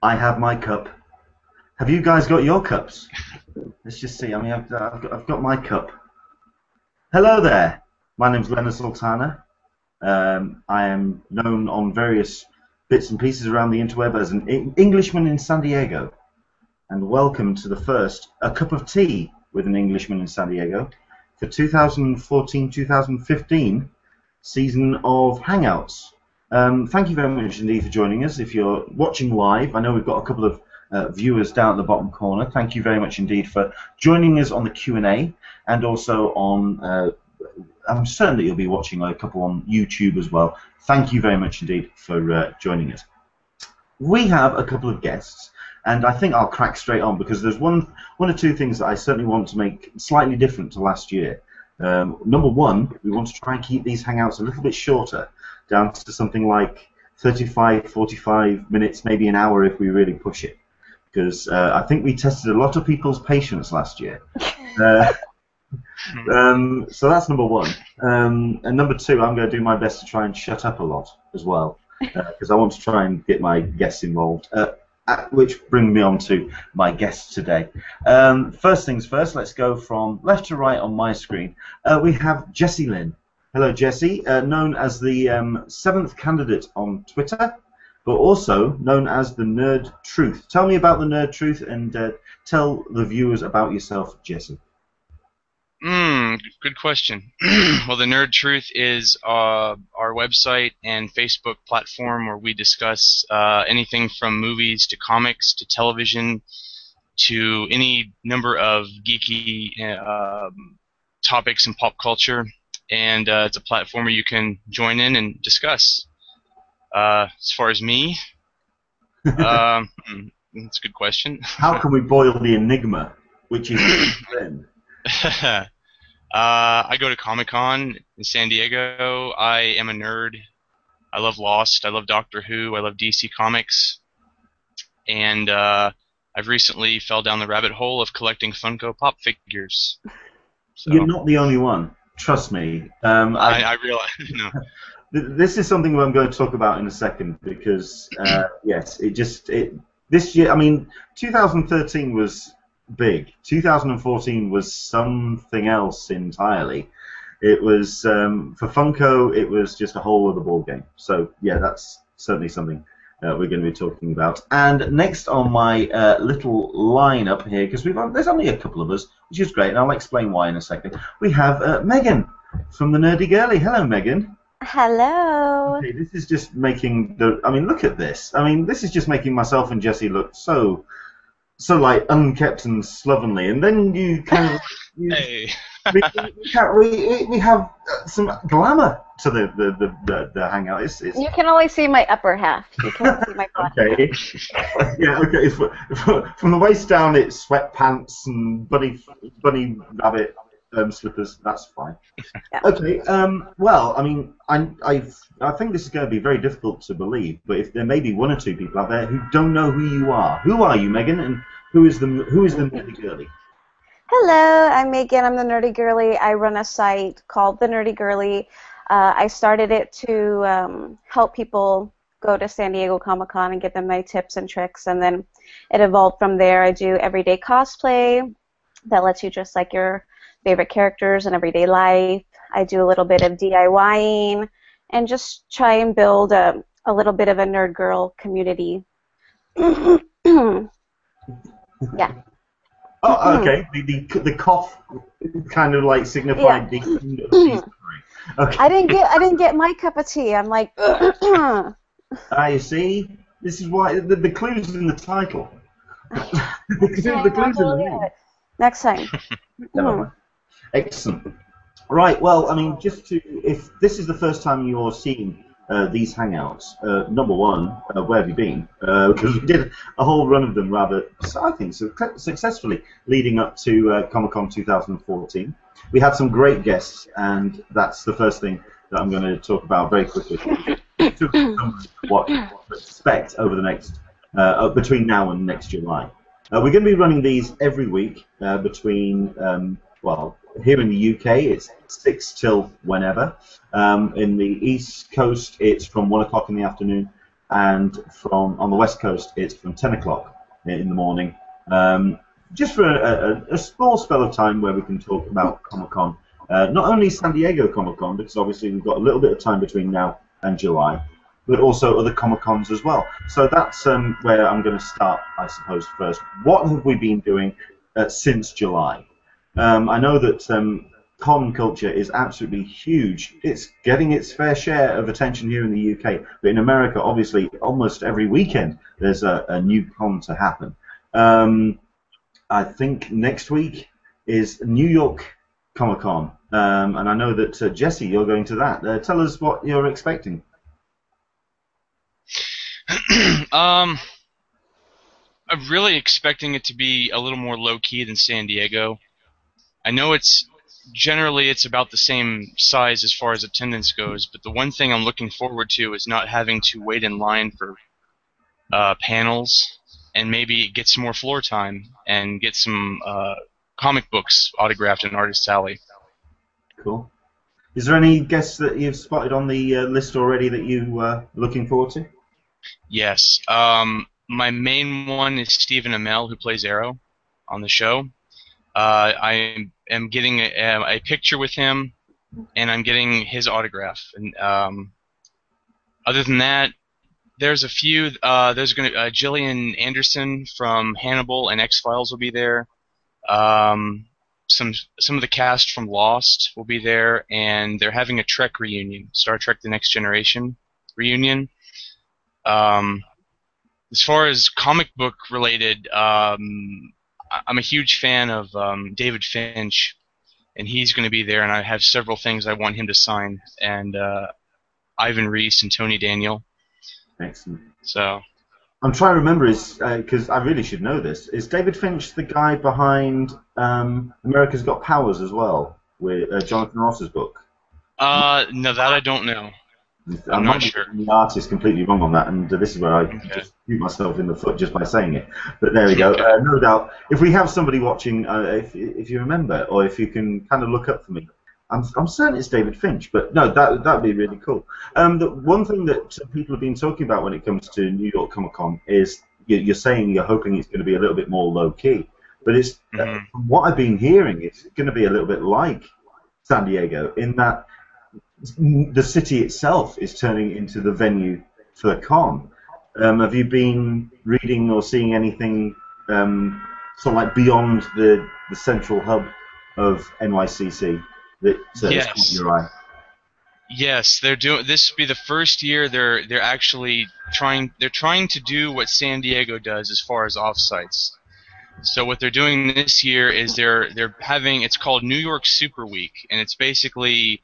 I have my cup. Have you guys got your cups? Let's just see. I mean, I've, I've, got, I've got my cup. Hello there. My name's Leonard Sultana. Um, I am known on various bits and pieces around the interweb as an Englishman in San Diego. And welcome to the first A Cup of Tea with an Englishman in San Diego for 2014-2015 season of Hangouts. Um, thank you very much indeed for joining us. If you're watching live, I know we've got a couple of uh, viewers down at the bottom corner. Thank you very much indeed for joining us on the Q&A and also on. Uh, I'm certain that you'll be watching a couple on YouTube as well. Thank you very much indeed for uh, joining us. We have a couple of guests, and I think I'll crack straight on because there's one one or two things that I certainly want to make slightly different to last year. Um, number one, we want to try and keep these hangouts a little bit shorter, down to something like 35, 45 minutes, maybe an hour if we really push it. Because uh, I think we tested a lot of people's patience last year. Uh, um, so that's number one. Um, and number two, I'm going to do my best to try and shut up a lot as well, because uh, I want to try and get my guests involved. Uh, which brings me on to my guests today. Um, first things first, let's go from left to right on my screen. Uh, we have Jessie Lynn. Hello, Jesse, uh, known as the um, seventh candidate on Twitter, but also known as the Nerd Truth. Tell me about the Nerd Truth and uh, tell the viewers about yourself, Jesse. Mm, good question. well, the Nerd Truth is uh, our website and Facebook platform where we discuss uh, anything from movies to comics to television to any number of geeky uh, topics in pop culture. And uh, it's a platform where you can join in and discuss. Uh, as far as me, um, that's a good question. How can we boil the enigma, which is uh, I go to Comic Con in San Diego. I am a nerd. I love Lost. I love Doctor Who. I love DC Comics. And uh, I've recently fell down the rabbit hole of collecting Funko Pop figures. So. You're not the only one. Trust me. Um, I, I, I realize. No. This is something I'm going to talk about in a second because uh, yes, it just it this year. I mean, 2013 was big. 2014 was something else entirely. It was um, for Funko. It was just a whole other ball game. So yeah, that's certainly something uh, we're going to be talking about. And next on my uh, little lineup here, because we've there's only a couple of us, which is great, and I'll explain why in a second. We have uh, Megan from the Nerdy Girly. Hello, Megan. Hello. Okay, this is just making the. I mean, look at this. I mean, this is just making myself and Jesse look so so like unkept and slovenly, and then you kind of you, hey. We, we, we, we, have some glamour to the the, the, the, the hangout. It's, it's, you can only see my upper half. You can't see my okay. yeah. Okay. from the waist down, it's sweatpants and bunny bunny rabbit um, slippers. That's fine. Yeah. Okay. Um, well, I mean, I, I, I think this is going to be very difficult to believe, but if there may be one or two people out there who don't know who you are, who are you, Megan, and who is the who is the girly? Hello, I'm Megan. I'm the nerdy girly. I run a site called the Nerdy Girly. Uh, I started it to um, help people go to San Diego Comic Con and give them my tips and tricks, and then it evolved from there. I do everyday cosplay that lets you dress like your favorite characters in everyday life. I do a little bit of DIYing and just try and build a, a little bit of a nerd girl community. yeah. Oh, okay. The, the, the cough kind of like signified yeah. the. okay. I didn't get I didn't get my cup of tea. I'm like. Ah, I see, this is why the, the clues in the title. the, the clues in the name. Next time. Never Excellent. Right. Well, I mean, just to if this is the first time you're seeing uh, these hangouts, uh, number one, uh, where have you been? Uh, because we did a whole run of them rather, I think, successfully leading up to uh, Comic Con 2014. We had some great guests, and that's the first thing that I'm going to talk about very quickly. what to expect over the next uh, between now and next July. we're going to be running these every week between um, well here in the UK, it's six till whenever. Um, in the East Coast, it's from one o'clock in the afternoon and from on the West Coast it's from 10 o'clock in the morning. Um, just for a, a, a, small spell of time where we can talk about Comic Con. Uh, not only San Diego Comic Con, because obviously we've got a little bit of time between now and July, but also other Comic Cons as well. So that's um, where I'm going to start, I suppose, first. What have we been doing uh, since July? Um, I know that um, con culture is absolutely huge. It's getting its fair share of attention here in the UK, but in America, obviously, almost every weekend there's a, a new con to happen. Um, I think next week is New York Comic Con, um, and I know that uh, Jesse, you're going to that. Uh, tell us what you're expecting. um, I'm really expecting it to be a little more low key than San Diego. I know it's generally it's about the same size as far as attendance goes, but the one thing I'm looking forward to is not having to wait in line for uh, panels and maybe get some more floor time and get some uh, comic books autographed in Artist's Alley. Cool. Is there any guests that you've spotted on the uh, list already that you are uh, looking forward to? Yes. Um, my main one is Stephen Amell, who plays Arrow on the show. Uh, I am getting a, a, picture with him, and I'm getting his autograph. And um, other than that, there's a few. Uh, there's going to uh, Gillian Anderson from Hannibal and X Files will be there. Um, some some of the cast from Lost will be there, and they're having a Trek reunion, Star Trek: The Next Generation reunion. Um, as far as comic book related, um, I'm a huge fan of um, David Finch, and he's going to be there, and I have several things I want him to sign, and uh, Ivan Reis and Tony Daniel. Excellent. So. I'm trying to remember is because uh, I really should know this. Is David Finch the guy behind um, America's Got Powers as well, with uh, Jonathan Ross's book? Uh, no, that I don't know. I'm, I'm not sure. The artist completely wrong on that, and uh, this is where I okay. just shoot myself in the foot just by saying it. But there we go. Uh, no doubt, if we have somebody watching, uh, if if you remember, or if you can kind of look up for me, I'm, I'm certain it's David Finch. But no, that that'd be really cool. Um, the one thing that people have been talking about when it comes to New York Comic Con is you're saying you're hoping it's going to be a little bit more low key, but it's uh, mm-hmm. from what I've been hearing, it's going to be a little bit like San Diego in that the city itself is turning into the venue for the con. Um, have you been reading or seeing anything um, sort of like beyond the, the central hub of NYCC that uh, yes. caught your eye? Yes, they're doing. This will be the first year they're they're actually trying. They're trying to do what San Diego does as far as offsites. So what they're doing this year is they're they're having. It's called New York Super Week, and it's basically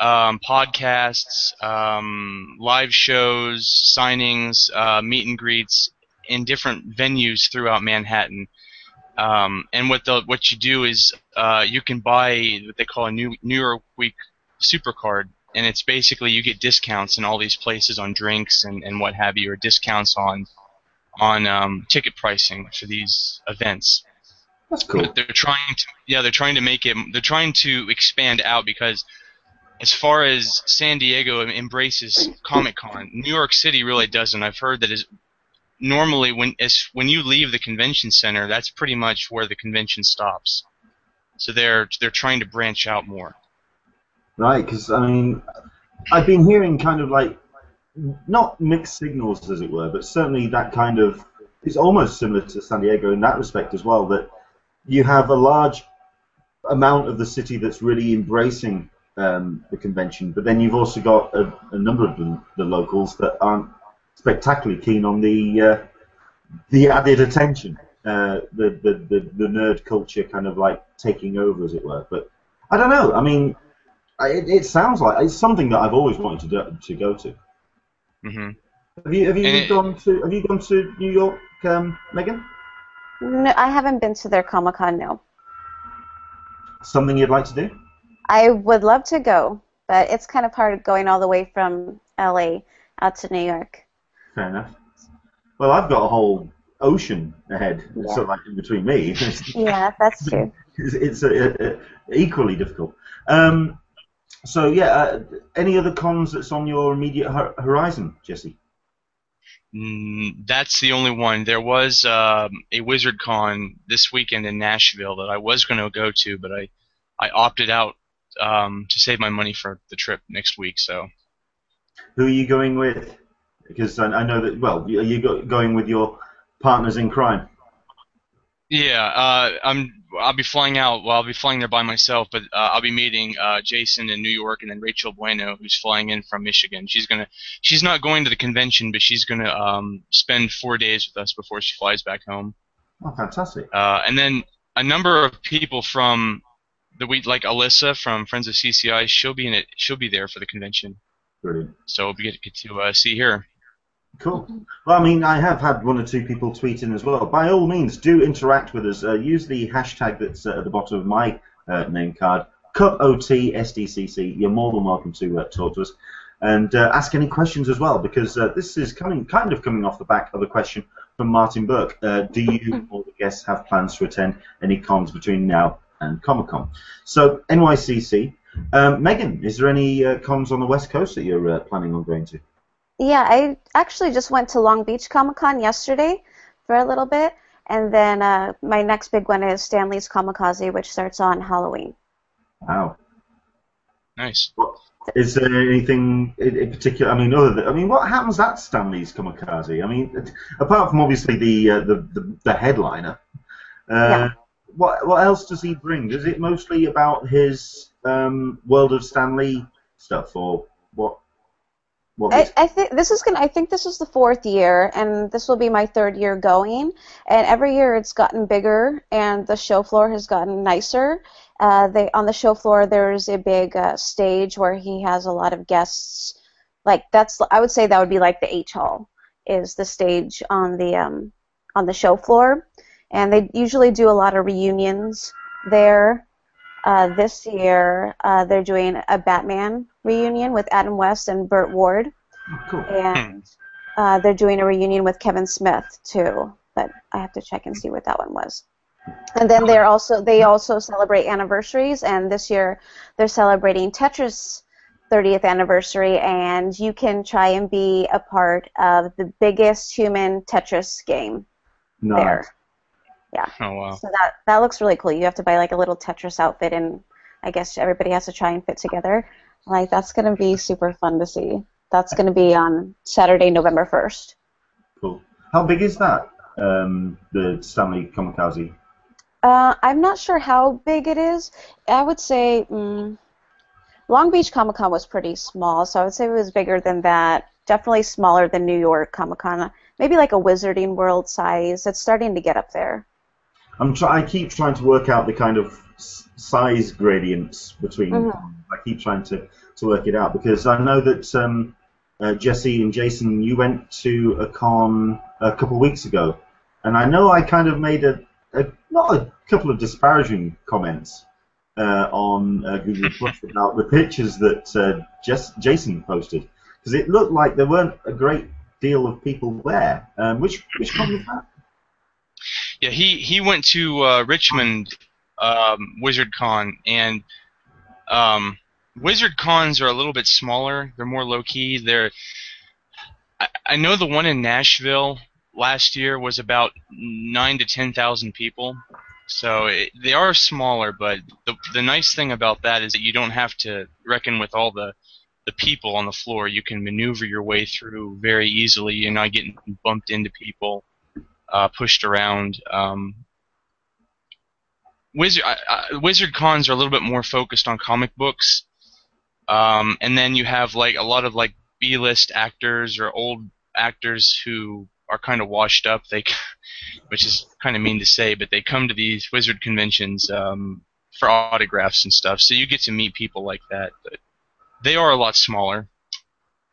um, podcasts, um, live shows, signings, uh, meet and greets in different venues throughout Manhattan. Um, and what the what you do is uh, you can buy what they call a New New York Week Supercard, and it's basically you get discounts in all these places on drinks and, and what have you, or discounts on on um, ticket pricing for these events. That's cool. But they're trying to yeah they're trying to make it they're trying to expand out because as far as San Diego embraces Comic Con, New York City really doesn't. I've heard that is normally when as when you leave the convention center, that's pretty much where the convention stops. So they're they're trying to branch out more. Right, because I mean, I've been hearing kind of like not mixed signals, as it were, but certainly that kind of it's almost similar to San Diego in that respect as well. That you have a large amount of the city that's really embracing um, the convention. But then you've also got a, a number of the, the, locals that aren't spectacularly keen on the uh, the added attention, uh, the, the, the the nerd culture kind of like taking over, as it were. But I don't know. I mean, it, it sounds like it's something that I've always wanted to do, to go to. Mm-hmm. Have you have you and gone to have you gone to New York, um, Megan? No, I haven't been to their Comic Con. No. Something you'd like to do? I would love to go, but it's kind of hard going all the way from LA out to New York. Fair enough. Well, I've got a whole ocean ahead, yeah. sort of like in between me. yeah, that's true. It's, it's a, a, equally difficult. Um, so yeah, uh, any other cons that's on your immediate horizon, Jesse? Mm, that's the only one. There was um, a WizardCon this weekend in Nashville that I was going to go to, but I I opted out um, to save my money for the trip next week. So Who are you going with? Because I, I know that. Well, are you go, going with your partners in crime? yeah, uh, I'm I'll be flying out. Well, I'll be flying there by myself, but uh, I'll be meeting uh, Jason in New York and then Rachel Bueno, who's flying in from Michigan. She's gonna she's not going to the convention, but she's gonna um, spend four days with us before she flies back home. Oh, fantastic! Uh, and then a number of people from the week, like Alyssa from Friends of CCI, she'll be in it. She'll be there for the convention, Brilliant. so we'll get, get to uh, see her. Cool. Well, I mean, I have had one or two people tweet in as well. By all means, do interact with us. Uh, use the hashtag that's uh, at the bottom of my uh, name card, CupOTSDCC. You're more than welcome to uh, talk to us and uh, ask any questions as well, because uh, this is coming, kind of coming off the back of a question from Martin Burke. Uh, do you or the guests have plans to attend any cons between now and Comic Con? So, NYCC. Um, Megan, is there any uh, cons on the West Coast that you're uh, planning on going to? Yeah, I actually just went to Long Beach Comic Con yesterday for a little bit, and then uh, my next big one is Stan Lee's Comikaze, which starts on Halloween. Wow. Nice. Is there anything in, in particular? I mean, other than, I mean, what happens at Stan Lee's Comikaze? I mean, apart from obviously the uh, the, the the headliner, uh, Yeah. What what else does he bring? Is it mostly about his um, World of Stan Lee stuff, or what? What? I, I think this is gonna. I think this is the fourth year, and this will be my third year going. And every year it's gotten bigger, and the show floor has gotten nicer. Uh, they on the show floor there's a big uh, stage where he has a lot of guests. Like that's I would say that would be like the H hall is the stage on the um, on the show floor, and they usually do a lot of reunions there. Uh, this year uh, they're doing a Batman reunion with Adam West and Burt Ward oh, cool. and uh, they're doing a reunion with Kevin Smith too. But I have to check and see what that one was. And then they're also they also celebrate anniversaries, and this year they're celebrating Tetris 30th anniversary, and you can try and be a part of the biggest human Tetris game Nice. there. Oh wow. So that that looks really cool. You have to buy like a little Tetris outfit, and I guess everybody has to try and fit together. Like that's gonna be super fun to see. That's gonna be on Saturday, November first. Cool. How big is that? Um, the Stan Lee Comikaze. Uh, I'm not sure how big it is. I would say mm, Long Beach Comic Con was pretty small, so I would say it was bigger than that. Definitely smaller than New York Comic Con. Maybe like a Wizarding World size. It's starting to get up there. I'm try- I keep trying to work out the kind of size gradients between. Mhm. I keep trying to, to work it out because I know that um, uh, Jesse and Jason, you went to a con a couple of weeks ago, and I know I kind of made a, a not a couple of disparaging comments uh, on uh, Google Plus about the pictures that uh, Jess, Jason posted because it looked like there weren't a great deal of people there. Um, which which con was that? Yeah, he he went to uh, Richmond um, Wizard Con, and um, Wizard Cons are a little bit smaller. They're more low key. They're I, I know the one in Nashville last year was about nine to ten thousand people. So it, they are smaller, but the the nice thing about that is that you don't have to reckon with all the the people on the floor. You can maneuver your way through very easily. You're not getting bumped into people uh, pushed around. Um, Wizard Wizard cons are a little bit more focused on comic books, um, and then you have like a lot of like B-list actors or old actors who are kind of washed up. They, which is kind of mean to say, but they come to these Wizard conventions um, for autographs and stuff. So you get to meet people like that, but they are a lot smaller.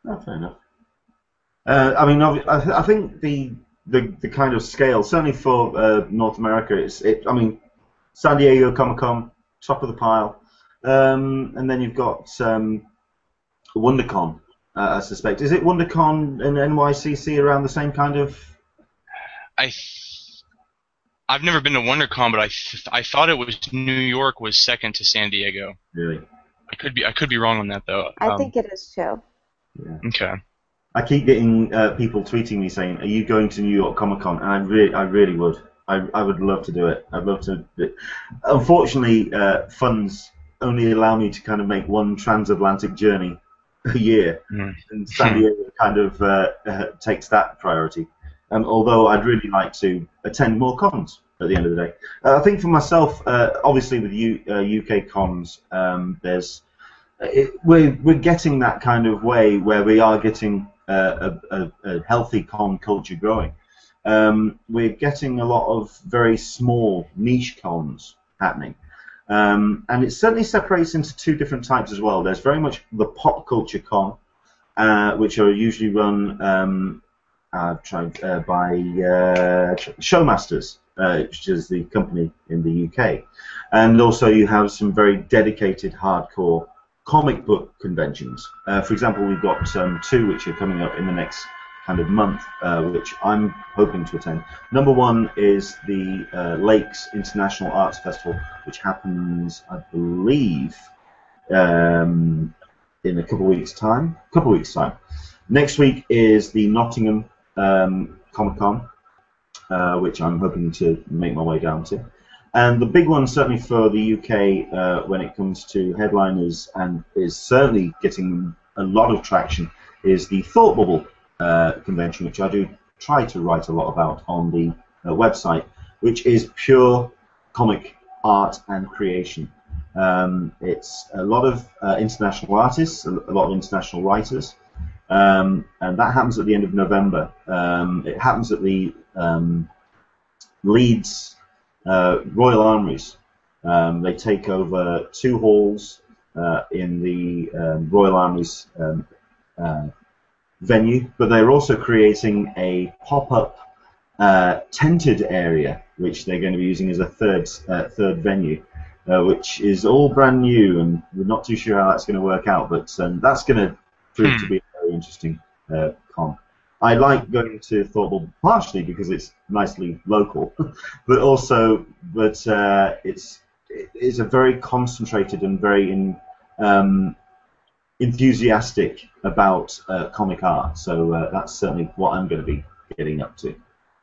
Oh, fair enough. Uh, I mean, I, I think the, the the kind of scale, certainly for uh, North America, it's it. I mean, San Diego Comic Con, top of the pile, um, and then you've got um, WonderCon. Uh, I suspect is it WonderCon and NYCC around the same kind of? I. Th- I've never been to WonderCon, but I th- I thought it was New York was second to San Diego. Really? I could be I could be wrong on that though. I Um, think it is too. Yeah. Okay. I keep getting uh, people tweeting me saying, "Are you going to New York Comic Con?" And I really, I really would. I, I would love to do it. I'd love to. Unfortunately, uh, funds only allow me to kind of make one transatlantic journey a year, Mm. and San Diego kind of uh, uh, takes that priority. Um, although I'd really like to attend more cons at the end of the day. Uh, I think for myself, uh, obviously with U, uh, UK cons, um, there's it, we're we're getting that kind of way where we are getting uh, a, a, a healthy con culture growing. Um, we're getting a lot of very small niche cons happening. Um, and it certainly separates into two different types as well. There's very much the pop culture con, uh, which are usually run um, uh, tried, uh, by uh, Showmasters, uh, which is the company in the UK. And also you have some very dedicated hardcore comic book conventions. Uh, for example, we've got um, two which are coming up in the next kind of month, uh, which I'm hoping to attend. Number one is the uh, Lakes International Arts Festival, which happens, I believe, um, in a couple of weeks' time. couple weeks' time. Next week is the Nottingham um, Comic Con, uh, which I'm hoping to make my way down to. And the big one, certainly for the UK, uh, when it comes to headliners, and is certainly getting a lot of traction, is the Thought Bubble uh, convention, which I do try to write a lot about on the uh, website, which is pure comic art and creation. Um, it's a lot of uh, international artists, a lot of international writers, um, and that happens at the end of November. Um, it happens at the um, Leeds uh, Royal Armouries. Um, they take over two halls uh, in the um, Royal Armouries um, uh, venue, but they're also creating a pop-up uh, tented area, which they're going to be using as a third uh, third venue, uh, which is all brand new, and we're not too sure how that's going to work out, but um, that's going to prove Hmm. to be a very interesting uh, con. I like going to Thorpe partially because it's nicely local, but also but uh, it's it's a very concentrated and very in, um, enthusiastic about uh, comic art. So uh, that's certainly what I'm going to be getting up to.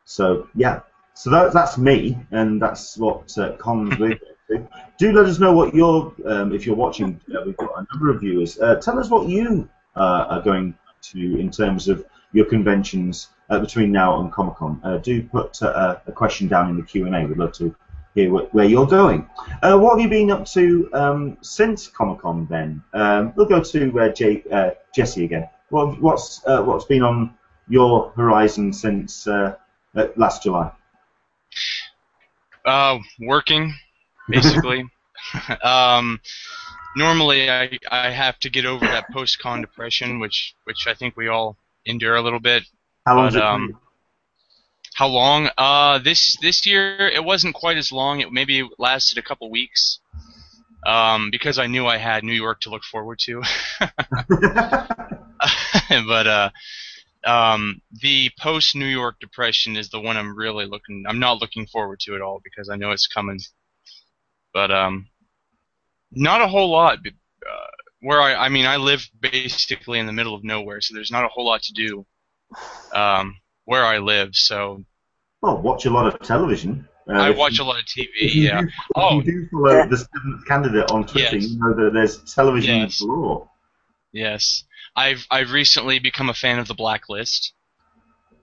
So yeah, so that, that's me, and that's what uh, cons to. Do let us know what you're um, if you're watching. Uh, we've got a number of viewers. Uh, tell us what you uh, are going to in terms of your conventions uh, between now and Comic Con. Uh, do put uh, a question down in the Q and A. We'd love to hear wh- where you're going. Uh, what have you been up to um, since Comic Con? Then um, we'll go to uh, J- uh, Jesse again. What, what's uh, what's been on your horizon since uh, uh, last July? Uh, working, basically. um, normally, I I have to get over that post-con depression, which which I think we all endure a little bit. How long But, um, How long? Uh, this this year it wasn't quite as long. It maybe lasted a couple weeks. Um, because I knew I had New York to look forward to. but uh, um, the post New York depression is the one I'm really looking. I'm not looking forward to at all because I know it's coming. But um, not a whole lot. Where I, I mean, I live basically in the middle of nowhere, so there's not a whole lot to do. Um, where I live, so well, watch a lot of television. Uh, I watch you- a lot of TV. If Yeah. do, if Oh. you do follow the seventh candidate on Twitter, Yes. you know that there's television Yes. galore. Yes. I've I've recently become a fan of The Blacklist,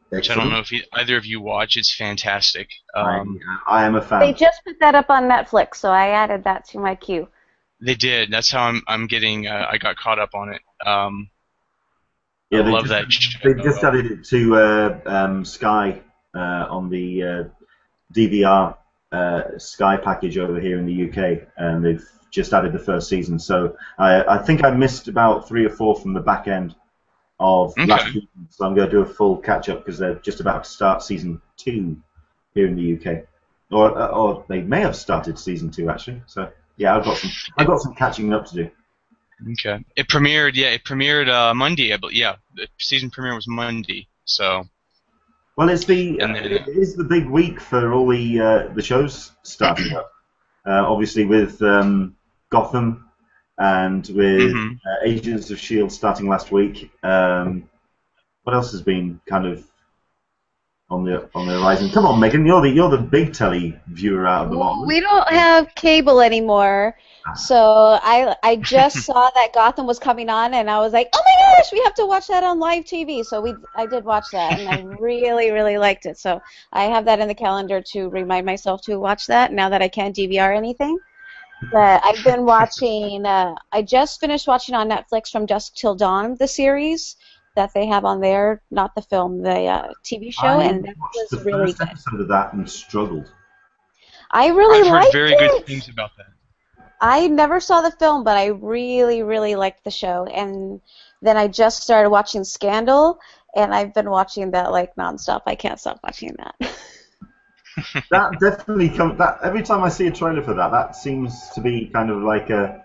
which I don't know if you, either of you watch. It's fantastic. Um, I, I am a fan. They just put that up on Netflix, so I added that to my queue. They did. That's how I'm I'm getting. Uh, I got caught up on it. Um, yeah, I they love just, that show. They just added it to uh, um, Sky uh, on the uh, DVR uh, Sky package over here in the UK, and they've just added the first season. So I, I think I missed about three or four from the back end of Okay. last season. So I'm going to do a full catch up because they're just about to start season two here in the UK, or uh, or they may have started season two actually. So yeah, I've got some I've got some catching up to do. Okay. It premiered. Yeah, it premiered uh, Monday. I bel yeah, the season premiere was Monday. So Well, it's the then- it is the big week for all the uh, the shows starting up. Uh, obviously, with um, Gotham and with Mhm. uh, Agents of Shield starting last week. Um, What else has been kind of on the on the horizon? Come on, Megan, you're the you're the big telly viewer out of the lot. We don't have cable anymore, Ah. so I I just saw that Gotham was coming on, and I was like, oh my gosh, we have to watch that on live TV. So we I did watch that, and I really really liked it. So I have that in the calendar to remind myself to watch that now that I can't DVR anything. But I've been watching. Uh, I just finished watching on Netflix from Dusk Till Dawn the series that they have on there, not the film, the uh, TV show, I and that watched was the really first good. episode of that and struggled. I really I've heard very it. good things about that. I never saw the film, but I really, really liked the show. And then I just started watching Scandal, and I've been watching that like nonstop. I can't stop watching that. that definitely comes. That every time I see a trailer for that, that seems to be kind of like a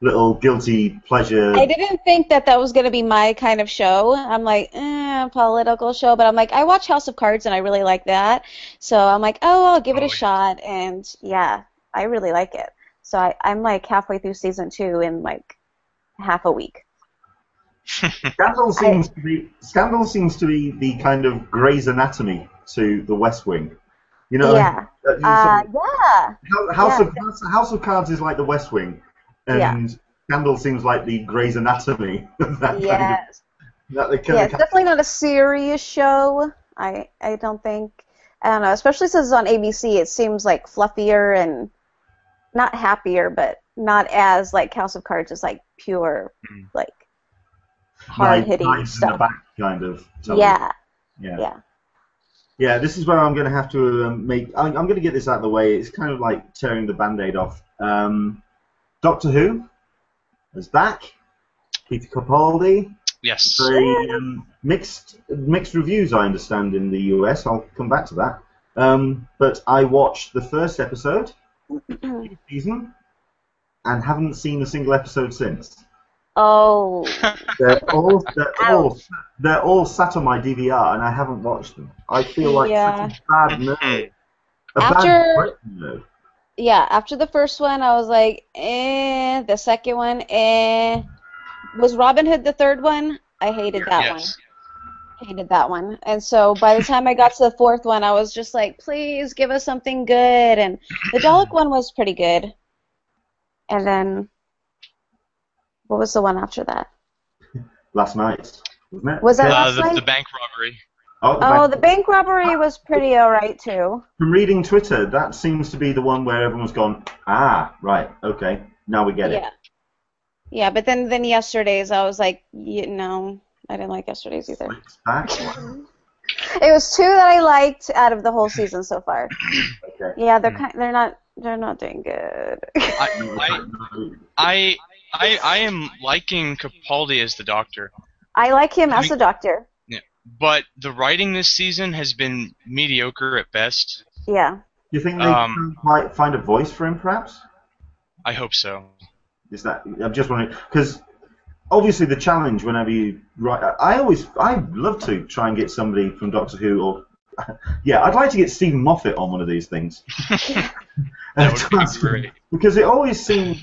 little guilty pleasure. I didn't think that that was going to be my kind of show. I'm like, eh, political show, but I'm like, I watch House of Cards, and I really like that. So I'm like, oh, I'll give it Oh, a shot. And yeah, I really like it. So I, I'm like halfway through season two in like half a week. Scandal seems to be Scandal seems to be the kind of Grey's Anatomy to the West Wing. You know, yeah. uh, you sort yeah. of- House yeah. of House, House of Cards is like the West Wing, Yeah. and Scandal seems like the Grey's Anatomy. of that kind of- Yes. that Yeah, it's definitely not a serious show. I I don't think I don't know, especially since it's on ABC. It seems like fluffier and not happier, but not as like House of Cards is like pure Mm. like hard hitting the stuff. back kind of. Yeah, yeah. yeah. Yeah, this is where I'm going to have to um, make. I'm, I'm going to get this out of the way. It's kind of like tearing the band-aid off. Um, Doctor Who is back. Peter Capaldi. Yes. Very um, mixed mixed reviews, I understand, in the US. I'll come back to that. Um, but I watched the first episode season and haven't seen a single episode since. Oh, They're all they're all they're all sat on my DVR and I haven't watched them. I feel like Yeah. such a bad nerd. A After- bad nerd. Yeah. After the first one, I was like, eh. The second one, eh. Was Robin Hood the third one? I hated that one. yes. hated that one. And so by the time I got to the fourth one, I was just like, please give us something good. And the Dalek one was pretty good. And then, what was the one after that? Last night. Wasn't it? Was that Uh, last the, night? the bank robbery. Oh, the Oh, bank- the bank robbery was pretty alright too. From reading Twitter, that seems to be the one where everyone's gone, ah, right, okay, now we get Yeah. it. Yeah, but then then yesterday's, I was like, you know, I didn't like yesterday's either. It was two that I liked out of the whole season so far. Okay. Yeah, they're kind, they're not, they're not doing good. I, I, I, I am liking Capaldi as the Doctor, I like him as a doctor. But the writing this season has been mediocre at best. Yeah. Do you think they Um, might find a voice for him, perhaps? I hope so. Is that? I'm just wondering because obviously the challenge whenever you write, I I always I love to try and get somebody from Doctor Who or yeah, I'd like to get Steven Moffat on one of these things. That would be great. because it always seemed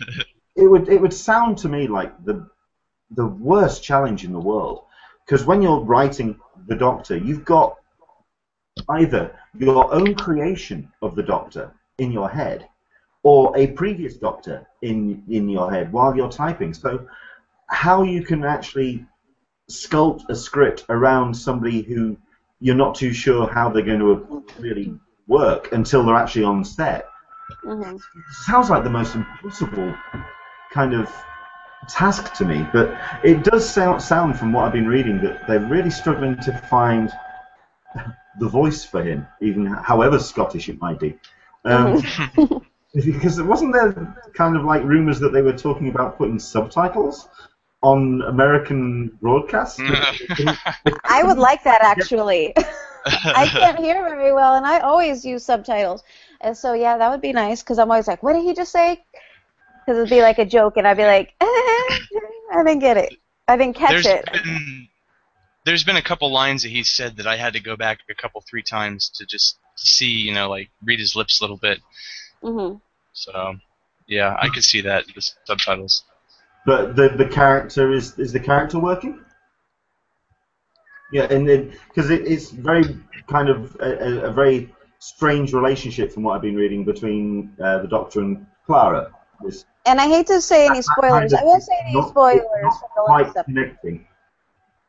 it would it would sound to me like the the worst challenge in the world. Because when you're writing the Doctor, you've got either your own creation of the Doctor in your head, or a previous Doctor in in your head while you're typing. So how you can actually sculpt a script around somebody who you're not too sure how they're going to really work until they're actually on set hmm sounds like the most impossible kind of task to me, but it does sound, sound from what I've been reading that they're really struggling to find the voice for him, even however Scottish it might be. Um, because wasn't there kind of like rumours that they were talking about putting subtitles on American broadcasts? I would like that actually. I can't hear very well, and I always use subtitles. And so, yeah, that would be nice because I'm always like, what did he just say? Because it'd be like a joke, and I'd be like, I didn't get it. I didn't catch There's it. been there's been a couple lines that he said that I had to go back a couple three times to just see, you know, like read his lips a little bit. hmm So yeah, I could see that the subtitles. But the the character is is the character working? Yeah, and because it, it's very kind of a, a, a very strange relationship from what I've been reading between uh, the Doctor and Clara. This And I hate to say any That- that kind spoilers. I won't say any spoilers for the last episode.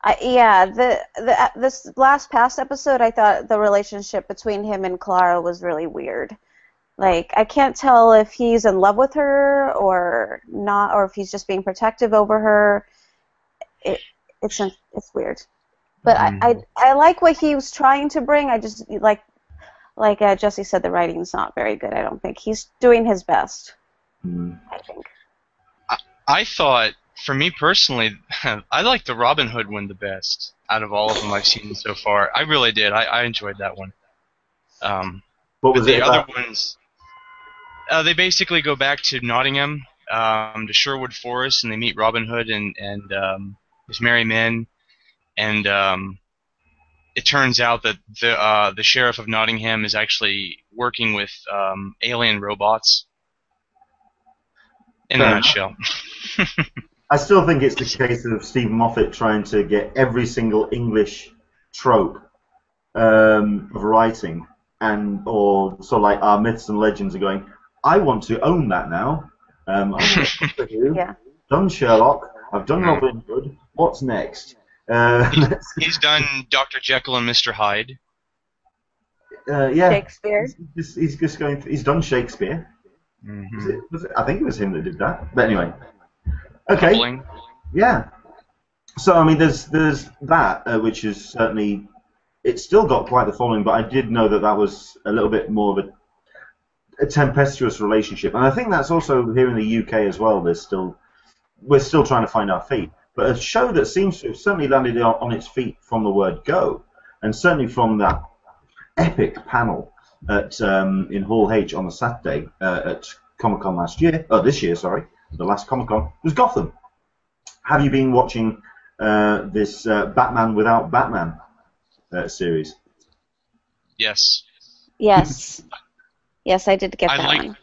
I, yeah, the the uh, this last past episode, I thought the relationship between him and Clara was really weird. Like I can't tell if he's in love with her or not, or if he's just being protective over her. It it's it's weird, but I, I I like what he was trying to bring. I just like like uh, Jesse said, the writing's not very good. I don't think he's doing his best. Mm. I think. I thought, for me personally, I like the Robin Hood one the best out of all of them I've seen so far. I really did. I, I enjoyed that one. Um, What was the it other ones, uh, they basically go back to Nottingham, um, to Sherwood Forest, and they meet Robin Hood and and um, his merry men, and um, it turns out that the uh, the sheriff of Nottingham is actually working with um, alien robots. In a Fair enough. nutshell. I still think it's the case of Steven Moffat trying to get every single English trope um, of writing, and or sort of like our myths and legends are going. I want to own that now. Um, I've done Yeah. done Sherlock. I've done Hmm. Robin Hood. What's next? Uh, let's- He's done Dr. Jekyll and Mr. Hyde. uh, yeah, Shakespeare. He's, just- he's just going. He's done Shakespeare. Was it, was it, I think it was him that did that. But anyway, okay. Coupling. Yeah. So I mean, there's there's that, uh, which is certainly it's still got quite the following, but I did know that that was a little bit more of a, a tempestuous relationship, and I think that's also here in the UK as well. There's still we're still trying to find our feet, but a show that seems to have certainly landed on, on its feet from the word go, and certainly from that epic panel at um, in Hall H on the Saturday uh, at Comic Con last year, oh this year, sorry, the last Comic Con was Gotham. Have you been watching uh, this uh, Batman without Batman uh, series? Yes. Yes. yes, I did get I that liked one.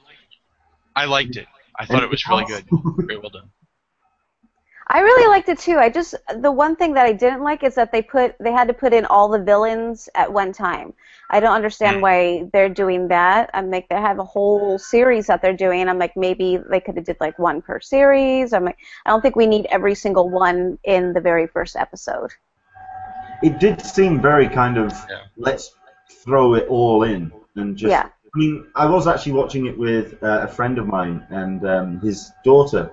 I liked it. I thought it was really good. Very well done. I really liked it too. I just the one thing that I didn't like is that they put they had to put in all the villains at one time. I don't understand Mm. why they're doing that. I'm like they have a whole series that they're doing. I'm like maybe they could have did like one per series. I'm like I don't think we need every single one in the very first episode. It did seem very kind of Yeah. let's throw it all in and just. Yeah. I mean, I was actually watching it with uh, a friend of mine, and um, his daughter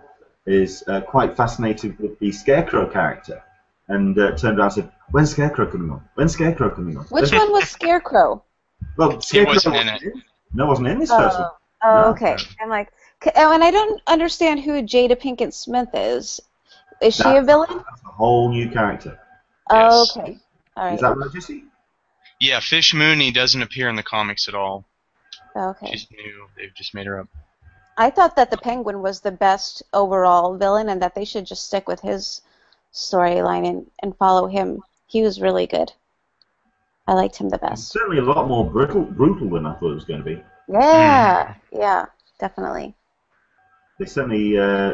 is uh, quite fascinated with the Scarecrow character, and uh, turned around and said, "When's Scarecrow coming on? When's Scarecrow coming on?" Which one was Scarecrow? Well, Scarecrow wasn't in it. No, wasn't in this first one. Oh, oh, No. okay. I'm like, oh, and I don't understand who Jada Pinkett Smith is. Is she a villain? That's a whole new character. Oh, Yes. okay. All right. Is that right, Jesse? Yeah, Fish Mooney doesn't appear in the comics at all. okay. She's new. They've just made her up. I thought that the Penguin was the best overall villain, and that they should just stick with his storyline and, and follow him. He was really good. I liked him the It's best. certainly a lot more brutal, brutal than I thought it was going to be. Yeah, yeah, definitely. They certainly uh,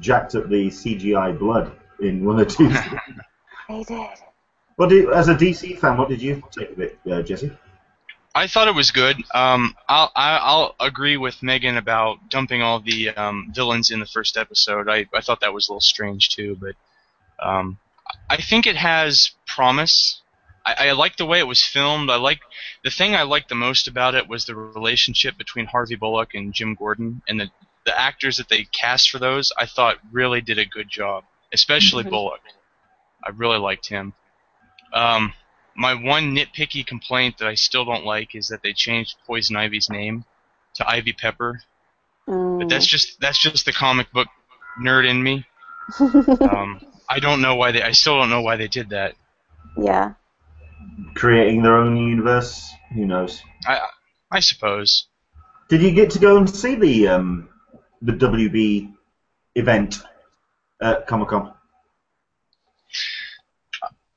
jacked up the CGI blood in one or two. They did. what did, as a DC fan, what did you take of it, uh, Jesse? I thought it was good. Um, I'll I'll agree with Megan about dumping all the um, villains in the first episode. I, I thought that was a little strange too, but um, I think it has promise. I, I like the way it was filmed. I like the thing I liked the most about it was the relationship between Harvey Bullock and Jim Gordon, and the the actors that they cast for those. I thought really did a good job, especially Mhm. Bullock. I really liked him. Um, my one nitpicky complaint that I still don't like is that they changed Poison Ivy's name to Ivy Pepper. But that's just that's just the comic book nerd in me. Mm. Um, I don't know why they. I still don't know why they did that. yeah. Creating their own universe? Who knows? I I suppose. Did you get to go and see the um, the WB event at Comic Con?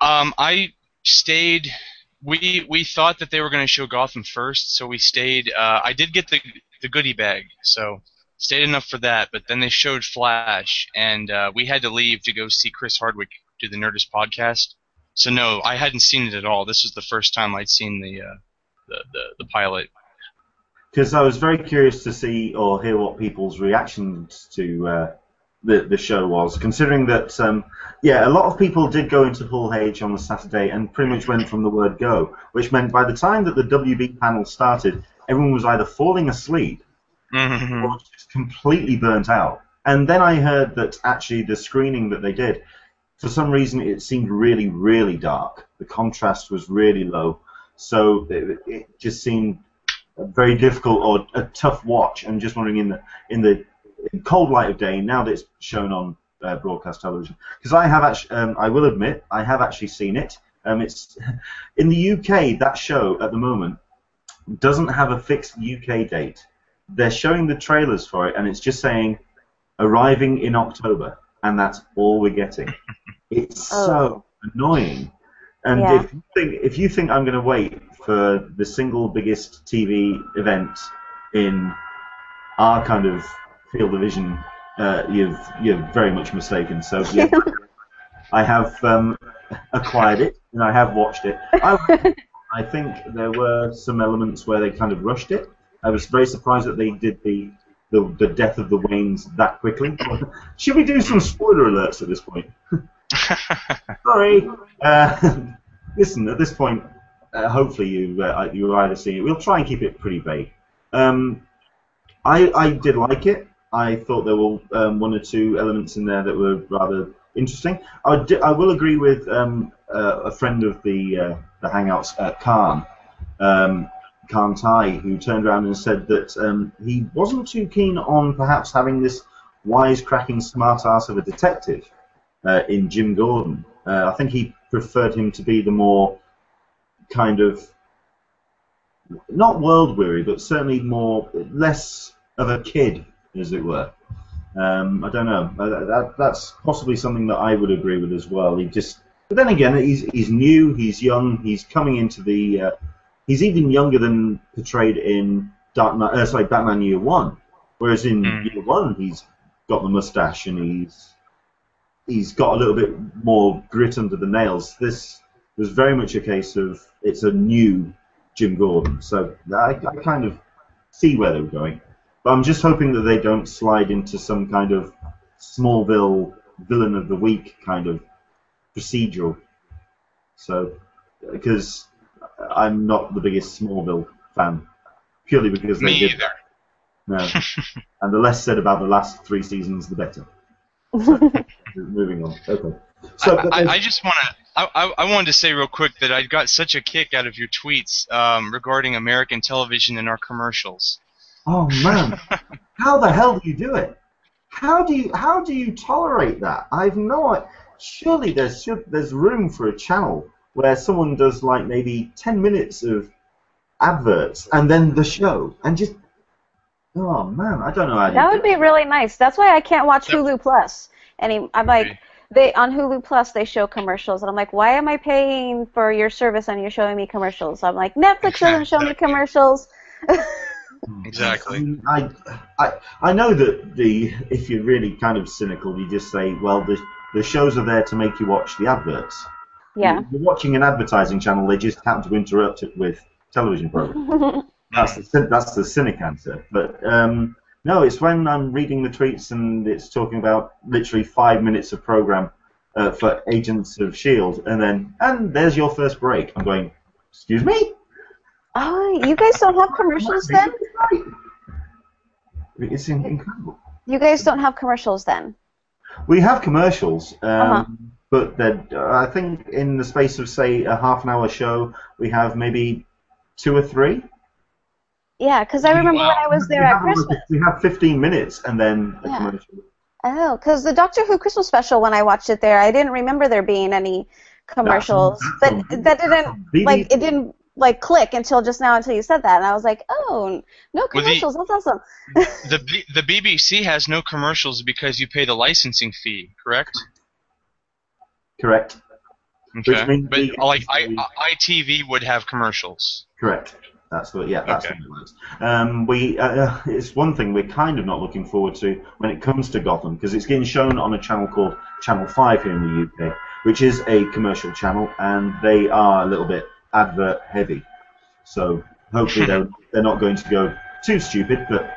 Um, I stayed. We we thought that they were going to show Gotham first, so we stayed. Uh, I did get the the goodie bag, so stayed enough for that. But then they showed Flash, and uh, we had to leave to go see Chris Hardwick do the Nerdist podcast. so no, I hadn't seen it at all. This was the first time I'd seen the uh, the, the the pilot. because I was very curious to see or hear what people's reactions to uh, the the show was, considering that um, yeah, a lot of people did go into Hall H on the Saturday and pretty much went from the word go, which meant by the time that the WB panel started, everyone was either falling asleep Mhm. or just completely burnt out. And then I heard that actually the screening that they did, for some reason, it seemed really, really dark. The contrast was really low, so it, it just seemed a very difficult or a tough watch. I'm just wondering in the in the cold light of day now that it's shown on uh, broadcast television, because I have actually, um, I will admit, I have actually seen it. Um, it's in the UK. That show at the moment doesn't have a fixed UK date they're showing the trailers for it, and it's just saying arriving in October, and that's all we're getting. It's Oh. so annoying. And Yeah. if you think if you think I'm going to wait for the single biggest TV event in our kind of field of vision, uh, you've you're very much mistaken. So yeah, I have um, acquired it and I have watched it. I, I think there were some elements where they kind of rushed it. I was very surprised that they did the the, the death of the Waynes that quickly. Should we do some spoiler alerts at this point? Sorry. Uh, listen, at this point, uh, hopefully you uh, you either see it. We'll try and keep it pretty vague. Um, I I did like it. I thought there were um, one or two elements in there that were rather interesting. I, will agree with um, uh, a friend of the uh, the Hangouts, uh, Khan, um, Khan Tai, who turned around and said that um, he wasn't too keen on perhaps having this wisecracking smartass of a detective uh, in Jim Gordon. Uh, I think he preferred him to be the more kind of not world weary, but certainly more less of a kid, as it were. Um, I don't know. Uh, that, that's possibly something that I would agree with as well. He just, but then again, he's he's new, he's young, he's coming into the. Uh, he's even younger than portrayed in Dark Knight, uh, sorry, Batman Year One. Whereas in Mm. Year One, he's got the mustache and he's he's got a little bit more grit under the nails. This was very much a case of it's a new Jim Gordon. So I, I kind of see where they were going. But I'm just hoping that they don't slide into some kind of Smallville villain of the week kind of procedural. So, because I'm not the biggest Smallville fan, purely because they Me did either. no. and the less said about the last three seasons, the better. So, moving on. Okay. So, but I, I just want to. I, I, I wanted to say real quick that I got such a kick out of your tweets um, regarding American television and our commercials. Oh man, how the hell do you do it? How do you how do you tolerate that? I've not. Surely there's should, there's room for a channel where someone does like maybe ten minutes of adverts and then the show and just. Oh man, I don't know how you That do would be really nice. That's why I can't watch Yep. Hulu Plus. Any, I'm like, they on Hulu Plus they show commercials, and I'm like, why am I paying for your service and you're showing me commercials? I'm like, Netflix doesn't show me commercials. Exactly. I, I, I know that the if you're really kind of cynical, you just say, well, the the shows are there to make you watch the adverts. yeah. You're watching an advertising channel, they just happen to interrupt it with television programs. That's the that's the cynic answer. But um, no, it's when I'm reading the tweets and it's talking about literally five minutes of program uh, for Agents of Shield, and then and there's your first break. I'm going, excuse me. Oh, you guys don't have commercials then? It's incredible. You guys don't have commercials then? We have commercials, um, Uh-huh. but they're- uh, I think in the space of say a half an hour show, we have maybe two or three. Yeah, because I remember when I was there we at have, Christmas. We have 15 minutes and then a Yeah. commercial. Oh, because the Doctor Who Christmas special, when I watched it there, I didn't remember there being any commercials. that's but that didn't like it didn't like click until just now until you said that, and I was like, oh, no Well, the- commercials. That's awesome. The B- the BBC has no commercials because you pay the licensing fee, correct? Correct. Okay. means but the- like I, I, ITV would have commercials. Correct. That's what. Yeah, that's Okay. what it works. Um, we. Uh, it's one thing we're kind of not looking forward to when it comes to Gotham because it's getting shown on a channel called Channel Five here in the UK, which is a commercial channel, and they are a little bit advert heavy. So hopefully they're, they're not going to go too stupid, but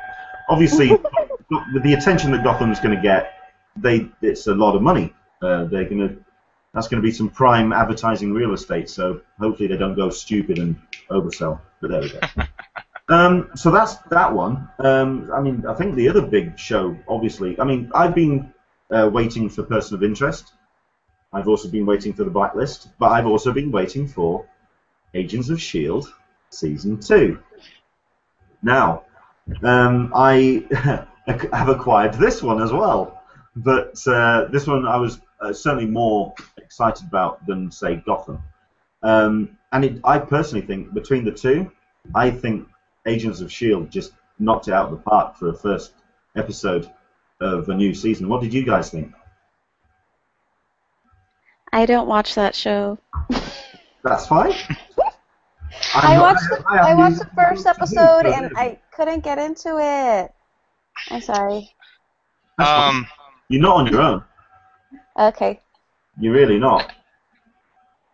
obviously with the attention that Gotham's going to get, they it's a lot of money. Uh, they're going to that's going to be some prime advertising real estate. So hopefully they don't go stupid and oversell. But there we go. um, so that's that one. Um, I mean, I think the other big show, obviously. I mean, I've been uh, waiting for Person of Interest. I've also been waiting for the Blacklist, but I've also been waiting for Agents of Shield season two. Now, um, I have acquired this one as well, but uh, this one I was uh, certainly more excited about than say Gotham. Um, and it, I personally think between the two, I think Agents of Shield just knocked it out of the park for a first episode of a new season. What did you guys think? I don't watch that show. That's fine. I watched the, I, I watched the first episode and I couldn't get into it. I'm sorry. Um, You're not on your own. Okay. You're really not.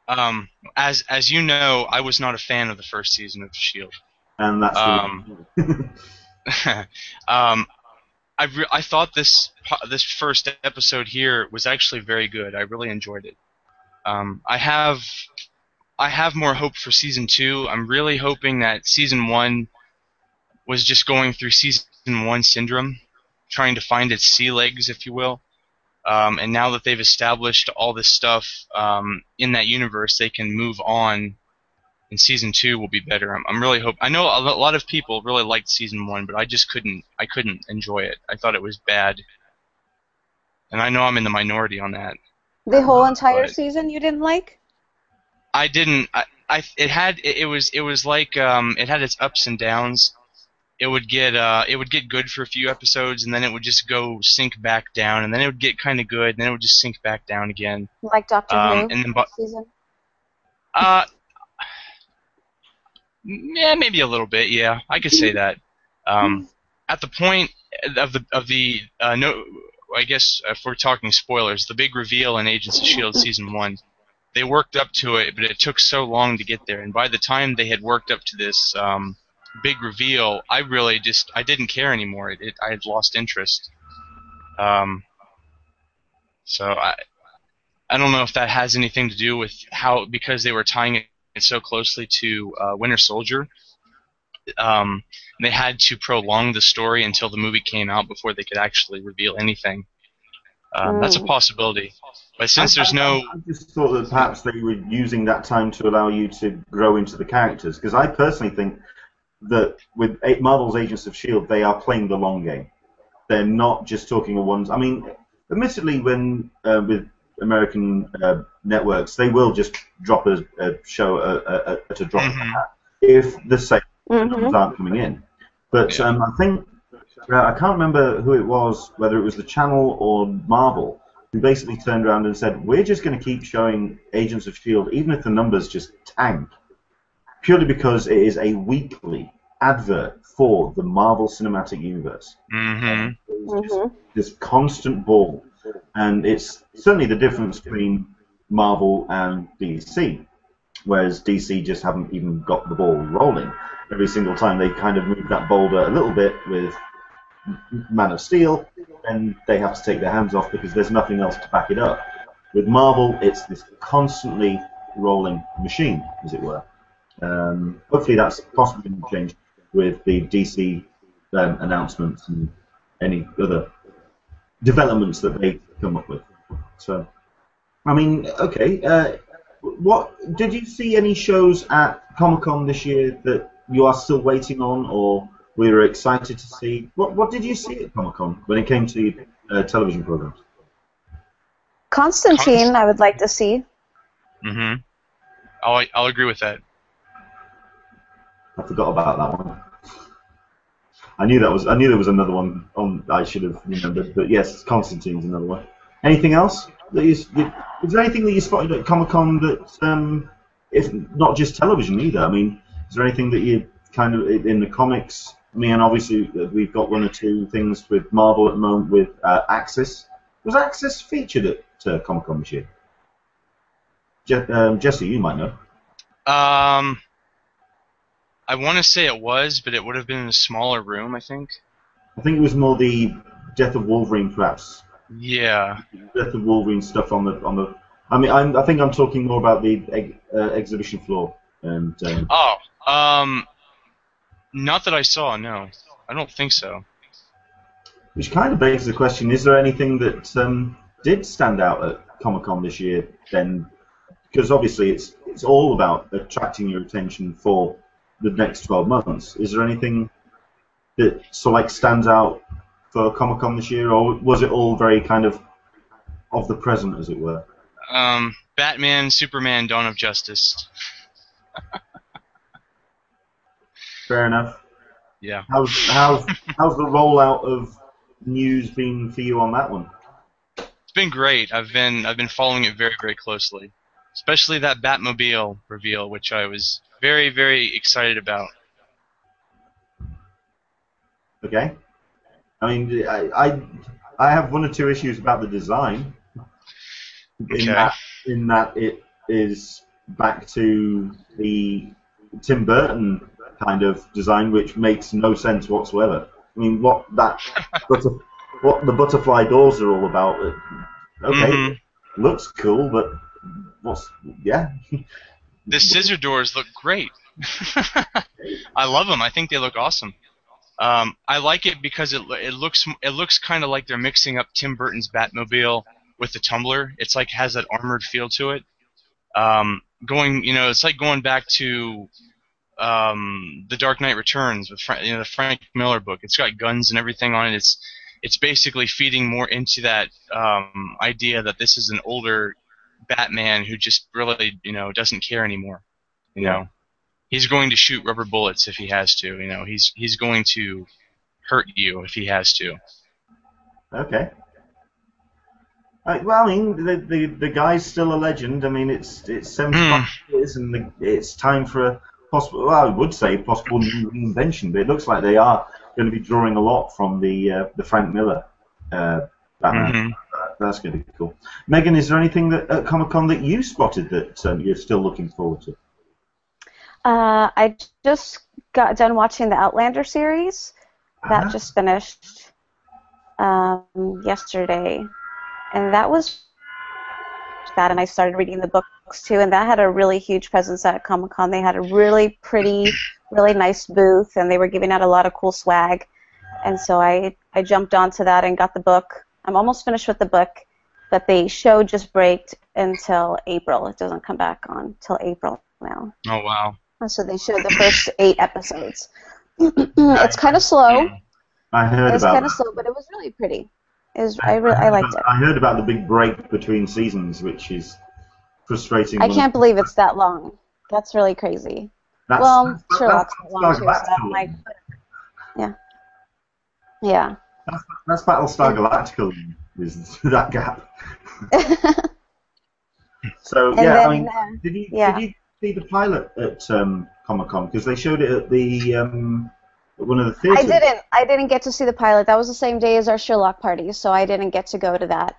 Um, as as you know, I was not a fan of the first season of Shield. And that's Um, um, I re- I thought this this first episode here was actually very good. I really enjoyed it. Um, I have I have more hope for season two. I'm really hoping that season one was just going through season one syndrome, trying to find its sea legs, if you will. Um, and now that they've established all this stuff um, in that universe, they can move on. And season two will be better. I'm, I'm really hope. I know a lot of people really liked season one, but I just couldn't. I couldn't enjoy it. I thought it was bad. And I know I'm in the minority on that. The whole entire But- season you didn't like? I didn't. I, I it had it, it was it was like um it had its ups and downs. It would get uh it would get good for a few episodes and then it would just go sink back down and then it would get kind of good and then it would just sink back down again. Like Doctor Um, Who and then bu- season? uh yeah maybe a little bit yeah I could say that. Um, at the point of the of the uh, no I guess if we're talking spoilers the big reveal in Agents of Shield season one they worked up to it, but it took so long to get there. And by the time they had worked up to this um, big reveal, I really just I didn't care anymore. It, it, I had lost interest. Um, so I I don't know if that has anything to do with how because they were tying it so closely to uh, Winter Soldier. Um, they had to prolong the story until the movie came out before they could actually reveal anything. Um, That's a Mm. possibility. But since there's no I just thought that perhaps they were using that time to allow you to grow into the characters, because I personally think that with A- Marvel's Agents of Shield, they are playing the long game. They're not just talking a ones. I mean, admittedly, when uh, with American uh, networks, they will just drop a, a show a, a, a, at a drop of a Mhm. if the same Mm-hmm. aren't coming in. But Yeah. um, I think I can't remember who it was, whether it was the channel or Marvel, who basically turned around and said, "We're just going to keep showing Agents of Shield, even if the numbers just tank, purely because it is a weekly advert for the Marvel Cinematic Universe." hmm just Mm-hmm. this constant ball, and it's certainly the difference between Marvel and DC. Whereas DC just haven't even got the ball rolling. Every single time they kind of move that boulder a little bit with Man of Steel, then they have to take their hands off because there's nothing else to back it up. With Marvel, it's this constantly rolling machine, as it were. Um, hopefully, that's possibly going to change with the DC um, announcements and any other developments that they come up with. So, I mean, okay. Uh, what did you see any shows at Comic Con this year that you are still waiting on, or we were excited to see? What What did you see at Comic Con when it came to uh, television programs? Constantine, I would like to see. hmm I'll I'll agree with that. I forgot about that one. I knew that was. I knew there was another one on. I should have remembered. But yes, Constantine's another one. Anything else that you? you is there anything that you spotted at Comic Con that, um, if not just television either? I mean, is there anything that you kind of in the comics? I mean, obviously uh, we've got one or two things with Marvel at the moment with uh, Axis. Was Axis featured at uh, Comic Con this year? Je- um, Jesse, you might know. Um, I want to say it was, but it would have been in a smaller room, I think. I think it was more the Death of Wolverine, perhaps. Yeah. Death of Wolverine stuff on the on the. I mean, I'm, I think I'm talking more about the ex- uh, exhibition floor. And um, Oh, um, not that I saw. No, I don't think so. which kind of begs the question: Is there anything that um, did stand out at Comic Con this year? Then, because obviously it's it's all about attracting your attention for the next 12 months. Is there anything that so like stands out for Comic Con this year, or was it all very kind of of the present, as it were? Um, Batman, Superman, Dawn of Justice. Fair enough. Yeah. How's how's how's the rollout of news been for you on that one? It's been great. I've been I've been following it very very closely, especially that Batmobile reveal, which I was very very excited about. Okay. I mean, I, I I have one or two issues about the design. In Okay. that, in that it is back to the Tim Burton kind of design, which makes no sense whatsoever. I mean, what that butter, what the butterfly doors are all about. Okay, Mhm. looks cool, but what's yeah? The scissor doors look great. I love them. I think they look awesome. Um, I like it because it it looks it looks kind of like they're mixing up Tim Burton's Batmobile with the Tumbler. It's like has that armored feel to it. Um, going, you know, it's like going back to um, the Dark Knight Returns with Fra- you know the Frank Miller book. It's got guns and everything on it. It's it's basically feeding more into that um, idea that this is an older Batman who just really you know doesn't care anymore. You know, he's going to shoot rubber bullets if he has to. You know, he's he's going to hurt you if he has to. Okay. Uh, well, I mean, the, the the guy's still a legend. I mean, it's it's 75 years, and the, it's time for a possible. Well, I would say possible new reinvention, but it looks like they are going to be drawing a lot from the uh, the Frank Miller uh, Batman. hmm That's going to be cool. Megan, is there anything that at Comic Con that you spotted that um, you're still looking forward to? Uh, I just got done watching the Outlander series. That Uh-huh. just finished um, yesterday, and that was that. And I started reading the books too, and that had a really huge presence at Comic Con. They had a really pretty, really nice booth, and they were giving out a lot of cool swag. And so I I jumped onto that and got the book. I'm almost finished with the book, but the show just braked until April. It doesn't come back on till April now. Oh wow. So they showed the first eight episodes. it's kind of slow. I heard It's about. kind of slow, but it was really pretty. It was, I really I liked it. I heard about the big break between seasons, which is frustrating. I can't believe it's that long. That's really crazy. That's, well, that's, Sherlock's that's, that long too, so I'm like, yeah, yeah. That's Battlestar Galactica is that gap. So And yeah, then, I mean, uh, did you yeah. did you see the pilot at um, Comic Con because they showed it at the um, at one of the I didn't. I didn't get to see the pilot. That was the same day as our Sherlock party, so I didn't get to go to that.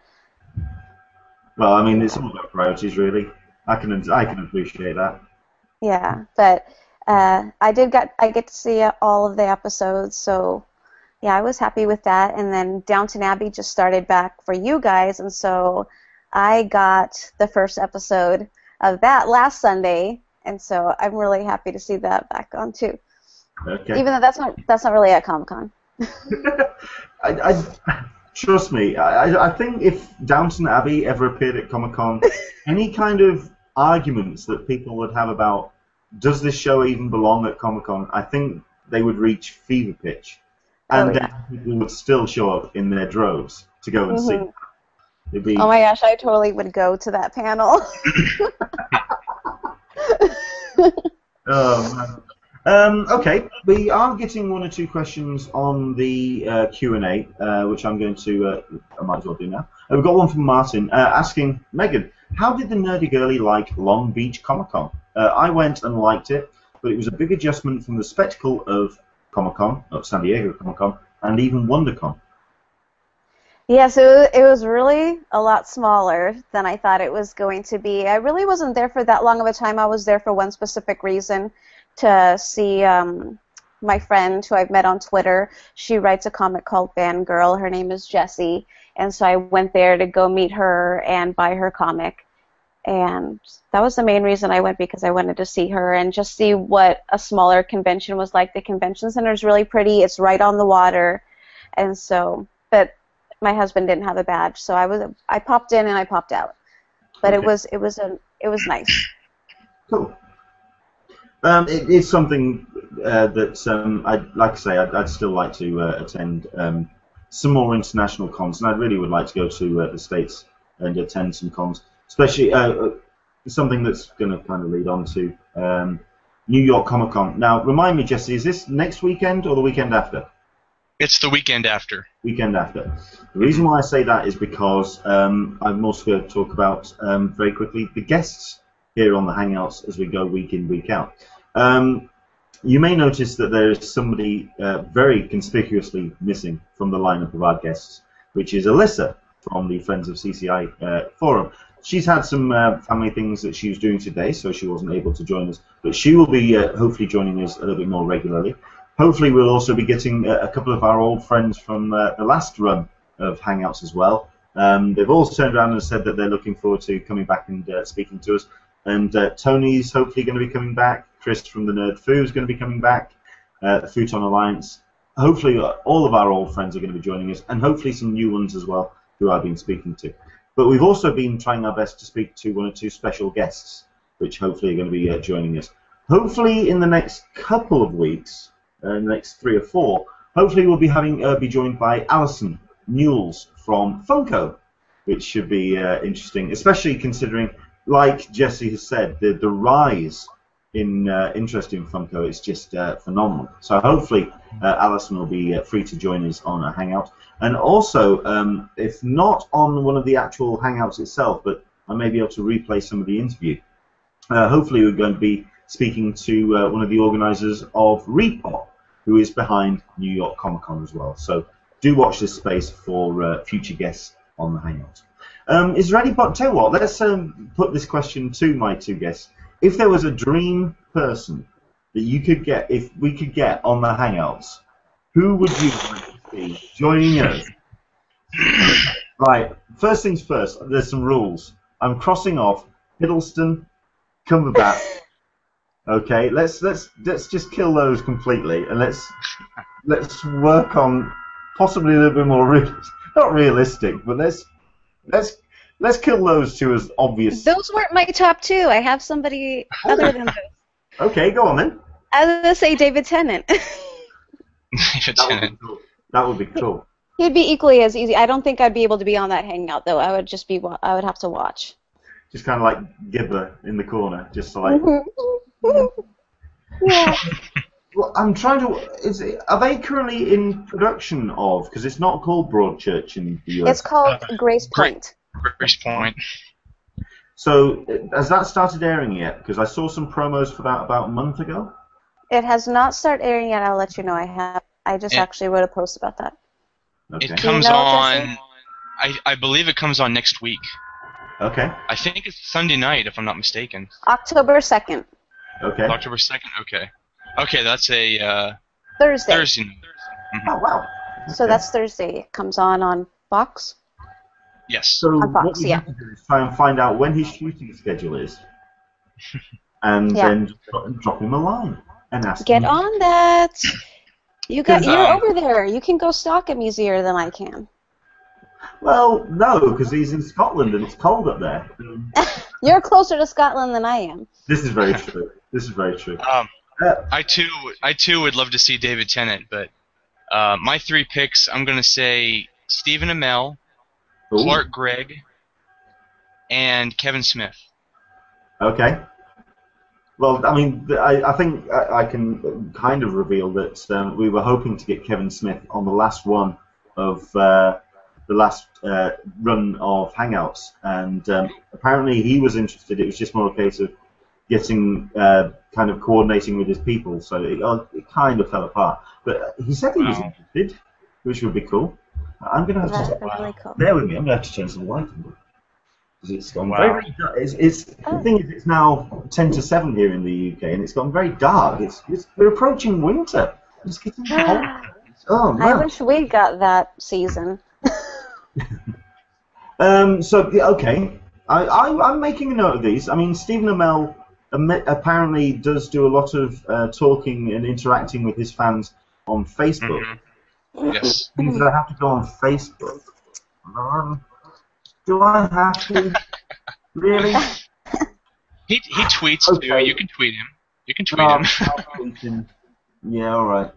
Well, I mean, it's all about priorities, really. I can I can appreciate that. Yeah, but uh, I did get I get to see all of the episodes, so yeah, I was happy with that. And then Downton Abbey just started back for you guys, and so I got the first episode of that last Sunday, and so I'm really happy to see that back on too. Okay. Even though that's not that's not really at Comic Con. I, I, trust me, I, I think if Downton Abbey ever appeared at Comic Con, any kind of arguments that people would have about does this show even belong at Comic Con, I think they would reach fever pitch, and Oh, then people would still show up in their droves to go and see. Mhm. It'd be Oh my gosh, I totally would go to that panel. Oh, man. Um, okay, we are getting one or two questions on the uh, Q and A, uh, which I'm going to. Uh, I might as well do now. Uh, we've got one from Martin uh, asking Megan, how did the nerdy girly like Long Beach Comic Con? Uh, I went and liked it, but it was a big adjustment from the spectacle of Comic Con, of San Diego Comic Con, and even WonderCon. Yeah, so it was really a lot smaller than I thought it was going to be. I really wasn't there for that long of a time. I was there for one specific reason to see um, my friend who I've met on Twitter. She writes a comic called Fangirl. Her name is Jessie. And so I went there to go meet her and buy her comic. And that was the main reason I went because I wanted to see her and just see what a smaller convention was like. The convention center is really pretty. It's right on the water. And so, but my husband didn't have a badge, so I was I popped in and I popped out. But Okay. it was it was a it was nice. Cool. Um, it is something uh, that um, I'd like to say. I'd, I'd still like to uh, attend um, some more international cons, and I really would like to go to uh, the states and attend some cons, especially uh, uh, something that's going to kind of lead on to um, New York Comic Con. Now, remind me, Jesse, is this next weekend or the weekend after? It's the weekend after. weekend after. The reason why I say that is because um, I'm also going to talk about um, very quickly the guests here on the Hangouts as we go week in, week out. Um, you may notice that there is somebody uh, very conspicuously missing from the lineup of our guests, which is Alyssa from the Friends of CCI uh, forum. She's had some uh, family things that she was doing today, so she wasn't able to join us, but she will be uh, hopefully joining us a little bit more regularly. Hopefully, we'll also be getting a, couple of our old friends from uh, the last run of Hangouts as well. Um, they've all turned around and said that they're looking forward to coming back and uh, speaking to us. And Tony's hopefully going to be coming back. Chris from the Nerd Foo is going to be coming back. Uh, the Futon Alliance. Hopefully, uh, all of our old friends are going to be joining us, and hopefully some new ones as well who I've been speaking to. But we've also been trying our best to speak to one or two special guests, which hopefully are going to be uh, joining us. Hopefully, in the next couple of weeks, uh, next three or four, hopefully we'll be having uh, be joined by Alison Newells from Funko, which should be uh, interesting, especially considering, like Jesse has said, the the rise in uh, interest in Funko is just uh, phenomenal. So hopefully uh, Alison will be uh, free to join us on a hangout, and also um, if not on one of the actual hangouts itself, but I may be able to replay some of the interview. Uh, hopefully we're going to be speaking to uh, one of the organisers of ReedPop, who is behind New York Comic Con as well. So do watch this space for future guests on the Hangout. Um, is there any, but tell you what, let's um, put this question to my two guests. If there was a dream person that you could get, if we could get on the Hangouts, who would you like to see joining us? Right, first things first, there's some rules. I'm crossing off Hiddleston, Cumberbatch. Okay, let's let's let's just kill those completely, and let's let's work on possibly a little bit more real, not realistic, but let's let's let's kill those two as obvious. Those weren't my top two. I have somebody other than those. Okay, go on then. I was gonna say David Tennant. David That would Tennant. be cool. That would be cool. He'd be equally as easy. I don't think I'd be able to be on that hangout though. I would just be. I would have to watch. Just kind of like Gibber in the corner, just so like. Mm-hmm. yeah. Well, I'm trying to. Is it, are they currently in production of? Because it's not called Broadchurch in the US. It's called uh, Grace Great. Point. Gracepoint. So has that started airing yet? Because I saw some promos for that about a month ago. It has not started airing yet. I'll let you know. I have. I just Yeah. actually wrote a post about that. Okay. It comes know, on. I, I believe it comes on next week. Okay. I think it's Sunday night, if I'm not mistaken. October second, Okay. October 2nd? Okay. Okay, that's a uh, Thursday. Thursday night. Oh wow. So that's Thursday. It comes on on Fox. Yes. So Fox, what we yeah. have to do is try and find out when his shooting schedule is, and Yeah. then drop, drop him a line and ask Get him. on that. You got you're um, over there. You can go stalk him easier than I can. Well, no, because he's in Scotland and it's cold up there. You're closer to Scotland than I am. This is very true. This is very true. Um, Uh, I too, I too would love to see David Tennant, but uh, my three picks, I'm gonna say Stephen Amell, ooh, Clark Gregg, and Kevin Smith. Okay. Well, I mean, I, I think I, I can kind of reveal that um, we were hoping to get Kevin Smith on the last one of uh, the last uh, run of Hangouts, and um, apparently he was interested. It was just more a case of getting uh, kind of coordinating with his people, so it, uh, it kind of fell apart. But he said he was interested, which would be cool. I'm gonna have That's to really cool. bear with me. I'm gonna have to change some light on because it's gone Wow. very, very dark. It's, it's Oh. the thing is, it's now ten to seven here in the UK, and it's gone very dark. It's, it's we're approaching winter. It's getting cold. Oh man. I wish we got that season. Um, so yeah, okay, I, I I'm making a note of these. I mean, Stephen Amell apparently does do a lot of uh, talking and interacting with his fans on Facebook. Mhm. Yes. Means I have to go on Facebook. Um, do I have to? really? He he tweets Okay. too. You can tweet him. You can tweet No, him. I'll tweet him. Yeah, all right.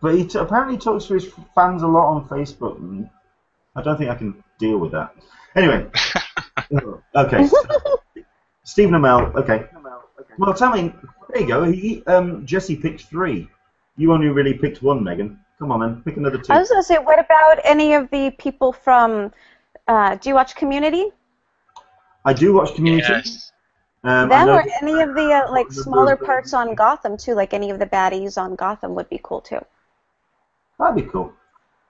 But he t- apparently talks to his fans a lot on Facebook, and I don't think I can deal with that. Anyway, okay. Stephen Amell. Okay. Well, tell me. There you go. He, um, Jesse picked three. You only really picked one, Megan. Come on, man. Pick another two. I was gonna say, what about any of the people from? Uh, do you watch Community? I do watch Community. yes. Um, I Them or any of the uh, like smaller parts on Gotham too, like any of the baddies on Gotham would be cool too. that'd be cool.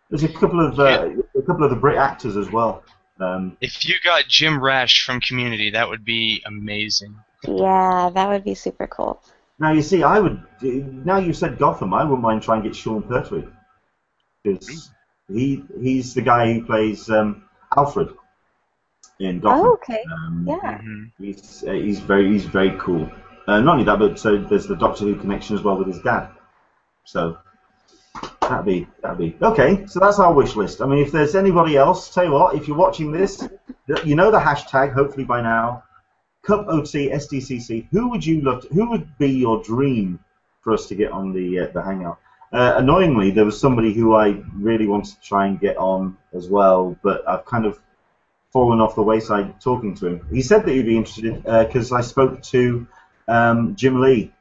There's a couple of uh, a couple of the Brit actors as well. Um, If you got Jim Rash from Community, that would be amazing. Yeah, that would be super cool. Now you see, I would. Now you said Gotham, I wouldn't mind trying to get Sean Pertwee because he he's the guy who plays um, Alfred in Gotham. Oh, okay. Um, Yeah. hmm He's uh, he's very he's very cool. Uh, not only that, but so there's the Doctor Who connection as well with his dad. So that'd be that'd be okay. So that's our wish list. I mean, if there's anybody else, tell you what, if you're watching this, you know the hashtag. Hopefully by now, Cup OT SDCC. Who would you love? To, who would be your dream for us to get on the uh, the hangout? Uh, annoyingly, there was somebody who I really wanted to try and get on as well, but I've kind of fallen off the wayside talking to him. He said that he'd be interested because I spoke to um, Jim Lee,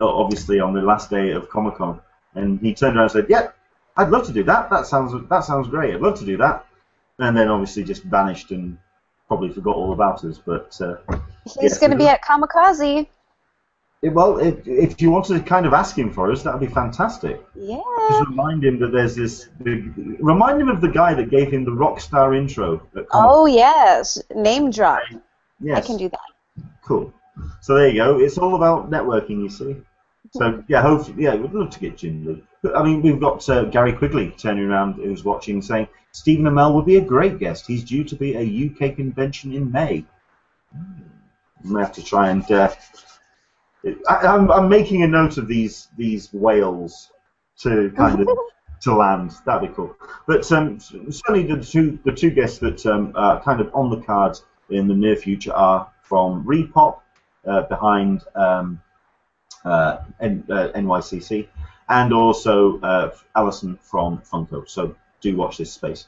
obviously on the last day of Comic Con, and he turned around and said, "Yeah, I'd love to do that. That sounds that sounds great. I'd love to do that." And then obviously just vanished and probably forgot all about us. But uh, He's Yes, gonna be at Comikaze. It, well, if, if you want to kind of ask him for us, that'd be fantastic. Yeah. Just remind him that there's this. Remind him of the guy that gave him the rock star intro. Oh yes, name drop. yes. I can do that. Cool. So there you go. It's all about networking, you see. So yeah, hopefully, yeah, we'd love to get Jim Lee. I mean, we've got uh, Gary Quigley turning around who's watching, saying Stephen Amell would be a great guest. He's due to be a UK convention in May. We have to try and. Uh, I, I'm, I'm making a note of these these whales to kind of to land. That'd be cool. But um, certainly the two the two guests that um, are kind of on the cards in the near future are from ReedPop uh, behind um, uh, N- uh, NYCC and also uh, Alison from Funko. So do watch this space.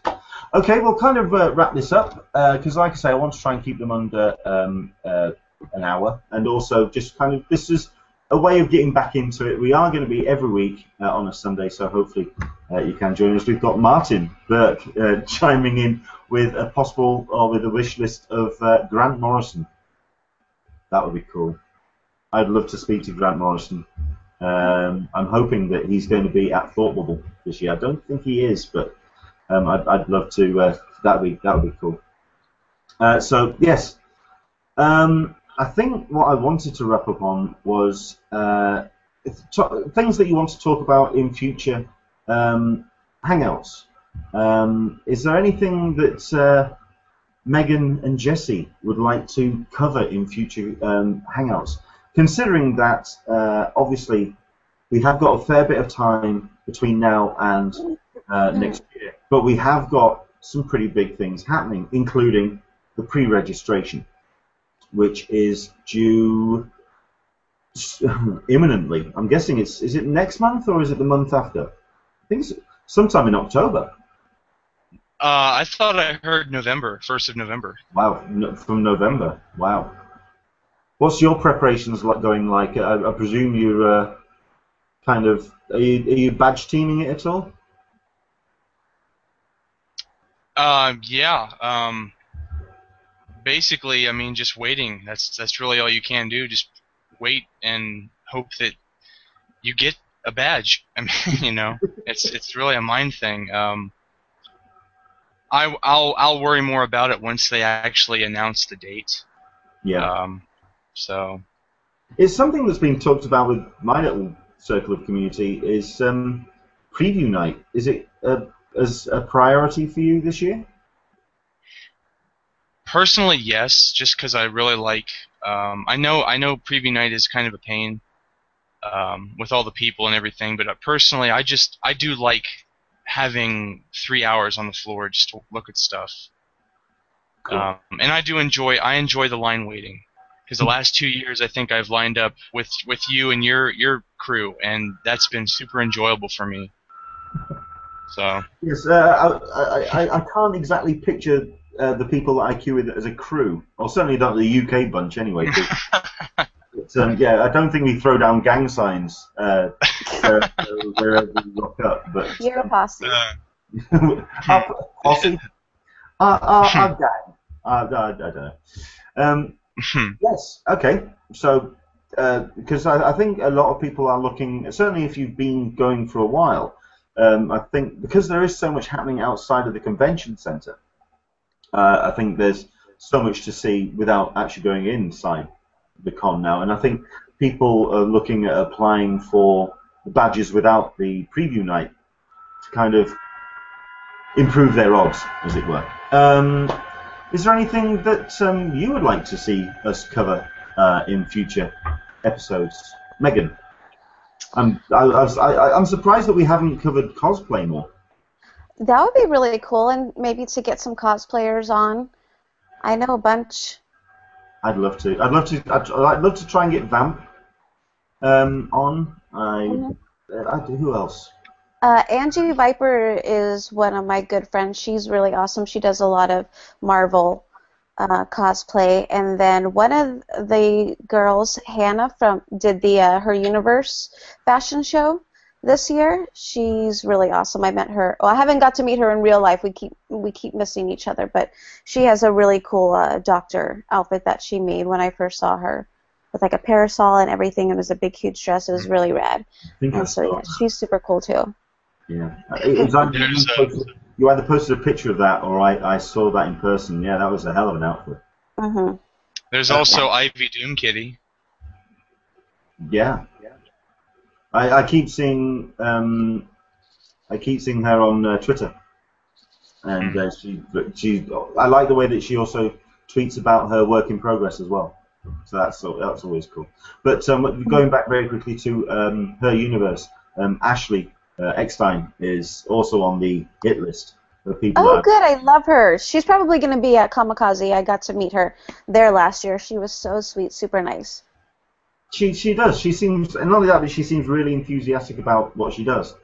Okay, we'll kind of uh, wrap this up because, like I say, I want to try and keep them under um, uh, an hour, and also just kind of this is a way of getting back into it. We are going to be every week uh, on a Sunday, so hopefully uh, you can join us. We've got Martin Burke uh, chiming in with a possible or with a wish list of uh, Grant Morrison. That would be cool. I'd love to speak to Grant Morrison. Um, I'm hoping that he's going to be at Thought Bubble this year. I don't think he is, but um, I'd, I'd love to. Uh, that would be that would be cool. Uh, so yes, um, I think what I wanted to wrap up on was uh, to- things that you want to talk about in future um, hangouts. Um, is there anything that uh, Megan and Jesse would like to cover in future um, hangouts? Considering that uh, obviously we have got a fair bit of time between now and uh, next year, but we have got some pretty big things happening, including the pre-registration, which is due imminently. I'm guessing it's is it next month or is it the month after? I think it's sometime in October. Uh, I thought I heard November, first of November. Wow, no, from November. Wow. What's your preparations like going like? I, I presume you're uh, kind of are you, are you badge teaming it at all? Uh, yeah. Um, basically, I mean, just waiting. That's that's really all you can do. Just wait and hope that you get a badge. I mean, you know, it's it's really a mind thing. Um, I, I'll I'll worry more about it once they actually announce the date. Yeah. Um, so It's something that's been talked about with my little circle of community. Is um, preview night? Is it uh, as a priority for you this year? Personally, yes, just because I really like. Um, I know I know preview night is kind of a pain um, with all the people and everything, but uh, personally, I just I do like having three hours on the floor just to look at stuff. Cool. Um, and I do enjoy I enjoy the line waiting because the last two years I think I've lined up with with you and your your crew, and that's been super enjoyable for me. So Yes, uh, I, I, I can't exactly picture uh, the people that I queue with as a crew, or certainly not the UK bunch anyway. but, um, yeah, I don't think we throw down gang signs uh, uh, wherever we rock up. But You're a posse. uh, our posse, our, our, our gang. Uh, I, I don't know. Um, Yes. Okay. So, because I, I think a lot of people are looking. Certainly, if you've been going for a while, um, I think because there is so much happening outside of the convention center. Uh, I think there's so much to see without actually going inside the con now, and I think people are looking at applying for the badges without the preview night to kind of improve their odds, as it were. Um, is there anything that um, you would like to see us cover uh, in future episodes, Megan? I'm I, I I'm surprised that we haven't covered cosplay more. That would be really cool, and maybe to get some cosplayers on. I know a bunch. I'd love to. I'd love to. I'd, I'd love to try and get Vamp um, on. I, Mhm. uh, I. Who else? Uh, Angie Viper is one of my good friends. She's really awesome. She does a lot of Marvel uh, cosplay, and then one of the girls, Hannah from, did the uh, her Universe fashion show this year. She's really awesome. I met her. Well, I haven't got to meet her in real life. We keep we keep missing each other, but she has a really cool uh, doctor outfit that she made when I first saw her. With like a parasol and everything, it was a big, huge dress. It was really rad. I think I And so yeah, she's super cool too. Yeah. It was either you, There's a- posted, you either posted a picture of that or I, I saw that in person. Yeah, that was a hell of an outfit. Mm-hmm. there's also Ivy Doomkitty. Yeah. I, I keep seeing um, I keep seeing her on uh, Twitter, and uh, she she I like the way that she also tweets about her work in progress as well. So that's that's always cool. But um, going back very quickly to um, her universe, um, Ashley uh, Eckstein is also on the hit list of people. Oh, that good. I love her. She's probably going to be at Comikaze. I got to meet her there last year. She was so sweet, super nice. She she does. She seems, and not only that, but she seems really enthusiastic about what she does.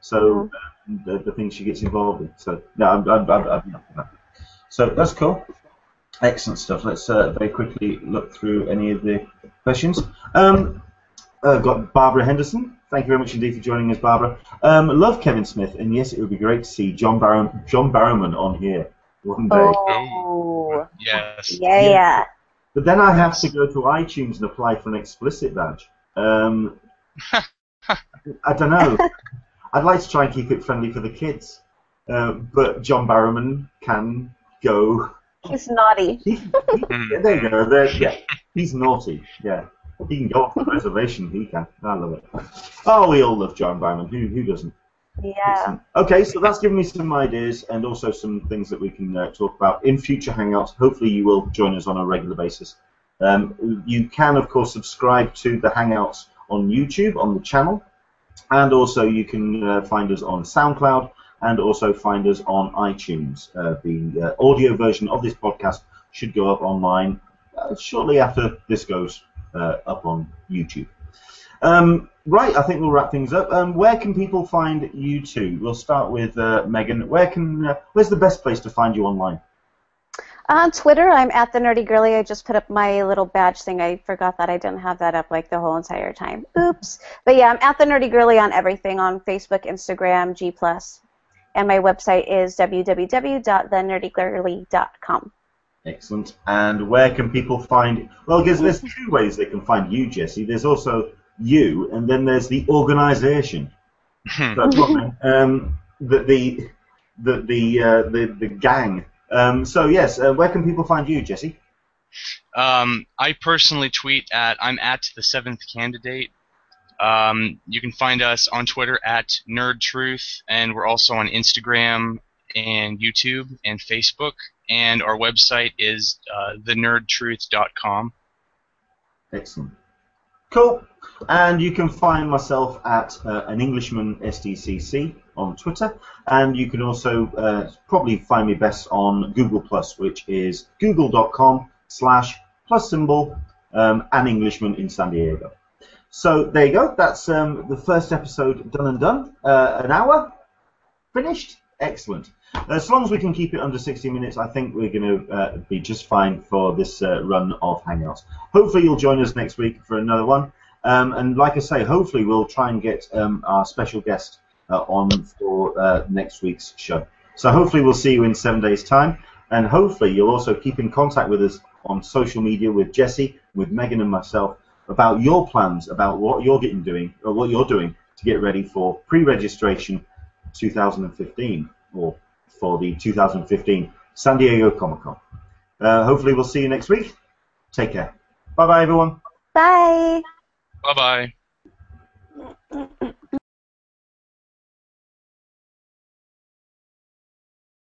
So um, the, the things she gets involved in. So no, I'm, I'm, I'm, I'm up that. So that's cool. Excellent stuff. Let's uh, very quickly look through any of the questions. Um, uh, got Barbara Henderson. Thank you very much indeed for joining us, Barbara. Um, love Kevin Smith, and yes, it would be great to see John Barrow, John Barrowman on here one day. Oh, Yes. yeah. But then I have to go to iTunes and apply for an explicit badge. Um, I don't know. I'd like to try and keep it friendly for the kids, uh, but John Barrowman can go. He's naughty. He, he, there you go. There, yeah, he's naughty. Yeah, he can go off the reservation. He can. I love it. Oh, we all love John Barrowman. Who who doesn't? Yeah. Okay, so that's given me some ideas and also some things that we can uh, talk about in future Hangouts. Hopefully, you will join us on a regular basis. Um, you can, of course, subscribe to the Hangouts on YouTube on the channel, and also you can uh, find us on SoundCloud and also find us on iTunes. Uh, the uh, audio version of this podcast should go up online uh, shortly after this goes uh, up on YouTube. Um, right, I think we'll wrap things up. Um, where can people find you two? We'll start with uh, Megan. Where can uh, where's the best place to find you online? On Twitter, I'm at the Nerdy Girly. I just put up my little badge thing. I forgot that I didn't have that up like the whole entire time. Oops. But yeah, I'm at the Nerdy Girly on everything on Facebook, Instagram, G and my website is www.thenerdygirly.com. Excellent. And where can people find? Well, because there's two ways they can find you, Jesse. There's also you, and then there's the organisation. Hmm. Um, the, the the the uh, the, the gang. Um, so yes, uh, where can people find you, Jesse? Um, I personally tweet at I'm at the seventh candidate. Um, you can find us on Twitter at Nerd Truth, and we're also on Instagram and YouTube and Facebook. And our website is uh, thenerdtruth.com. Excellent. Cool. And you can find myself at uh, an Englishman SDCC on Twitter, and you can also uh, probably find me best on Google Plus, which is google.com slash plus symbol um, an Englishman in San Diego. So there you go. That's um, the first episode done and done. Uh, an hour finished. Excellent. As long as we can keep it under 60 minutes, I think we're going to uh, be just fine for this uh, run of Hangouts. Hopefully, you'll join us next week for another one. Um, and like I say, hopefully, we'll try and get um, our special guest uh, on for uh, next week's show. So hopefully, we'll see you in seven days' time. And hopefully, you'll also keep in contact with us on social media with Jesse, with Megan, and myself about your plans, about what you're getting doing, or what you're doing to get ready for pre-registration 2015 or for the 2015 San Diego Comic Con. Uh, hopefully, we'll see you next week. Take care. Bye bye, everyone. Bye. Bye bye.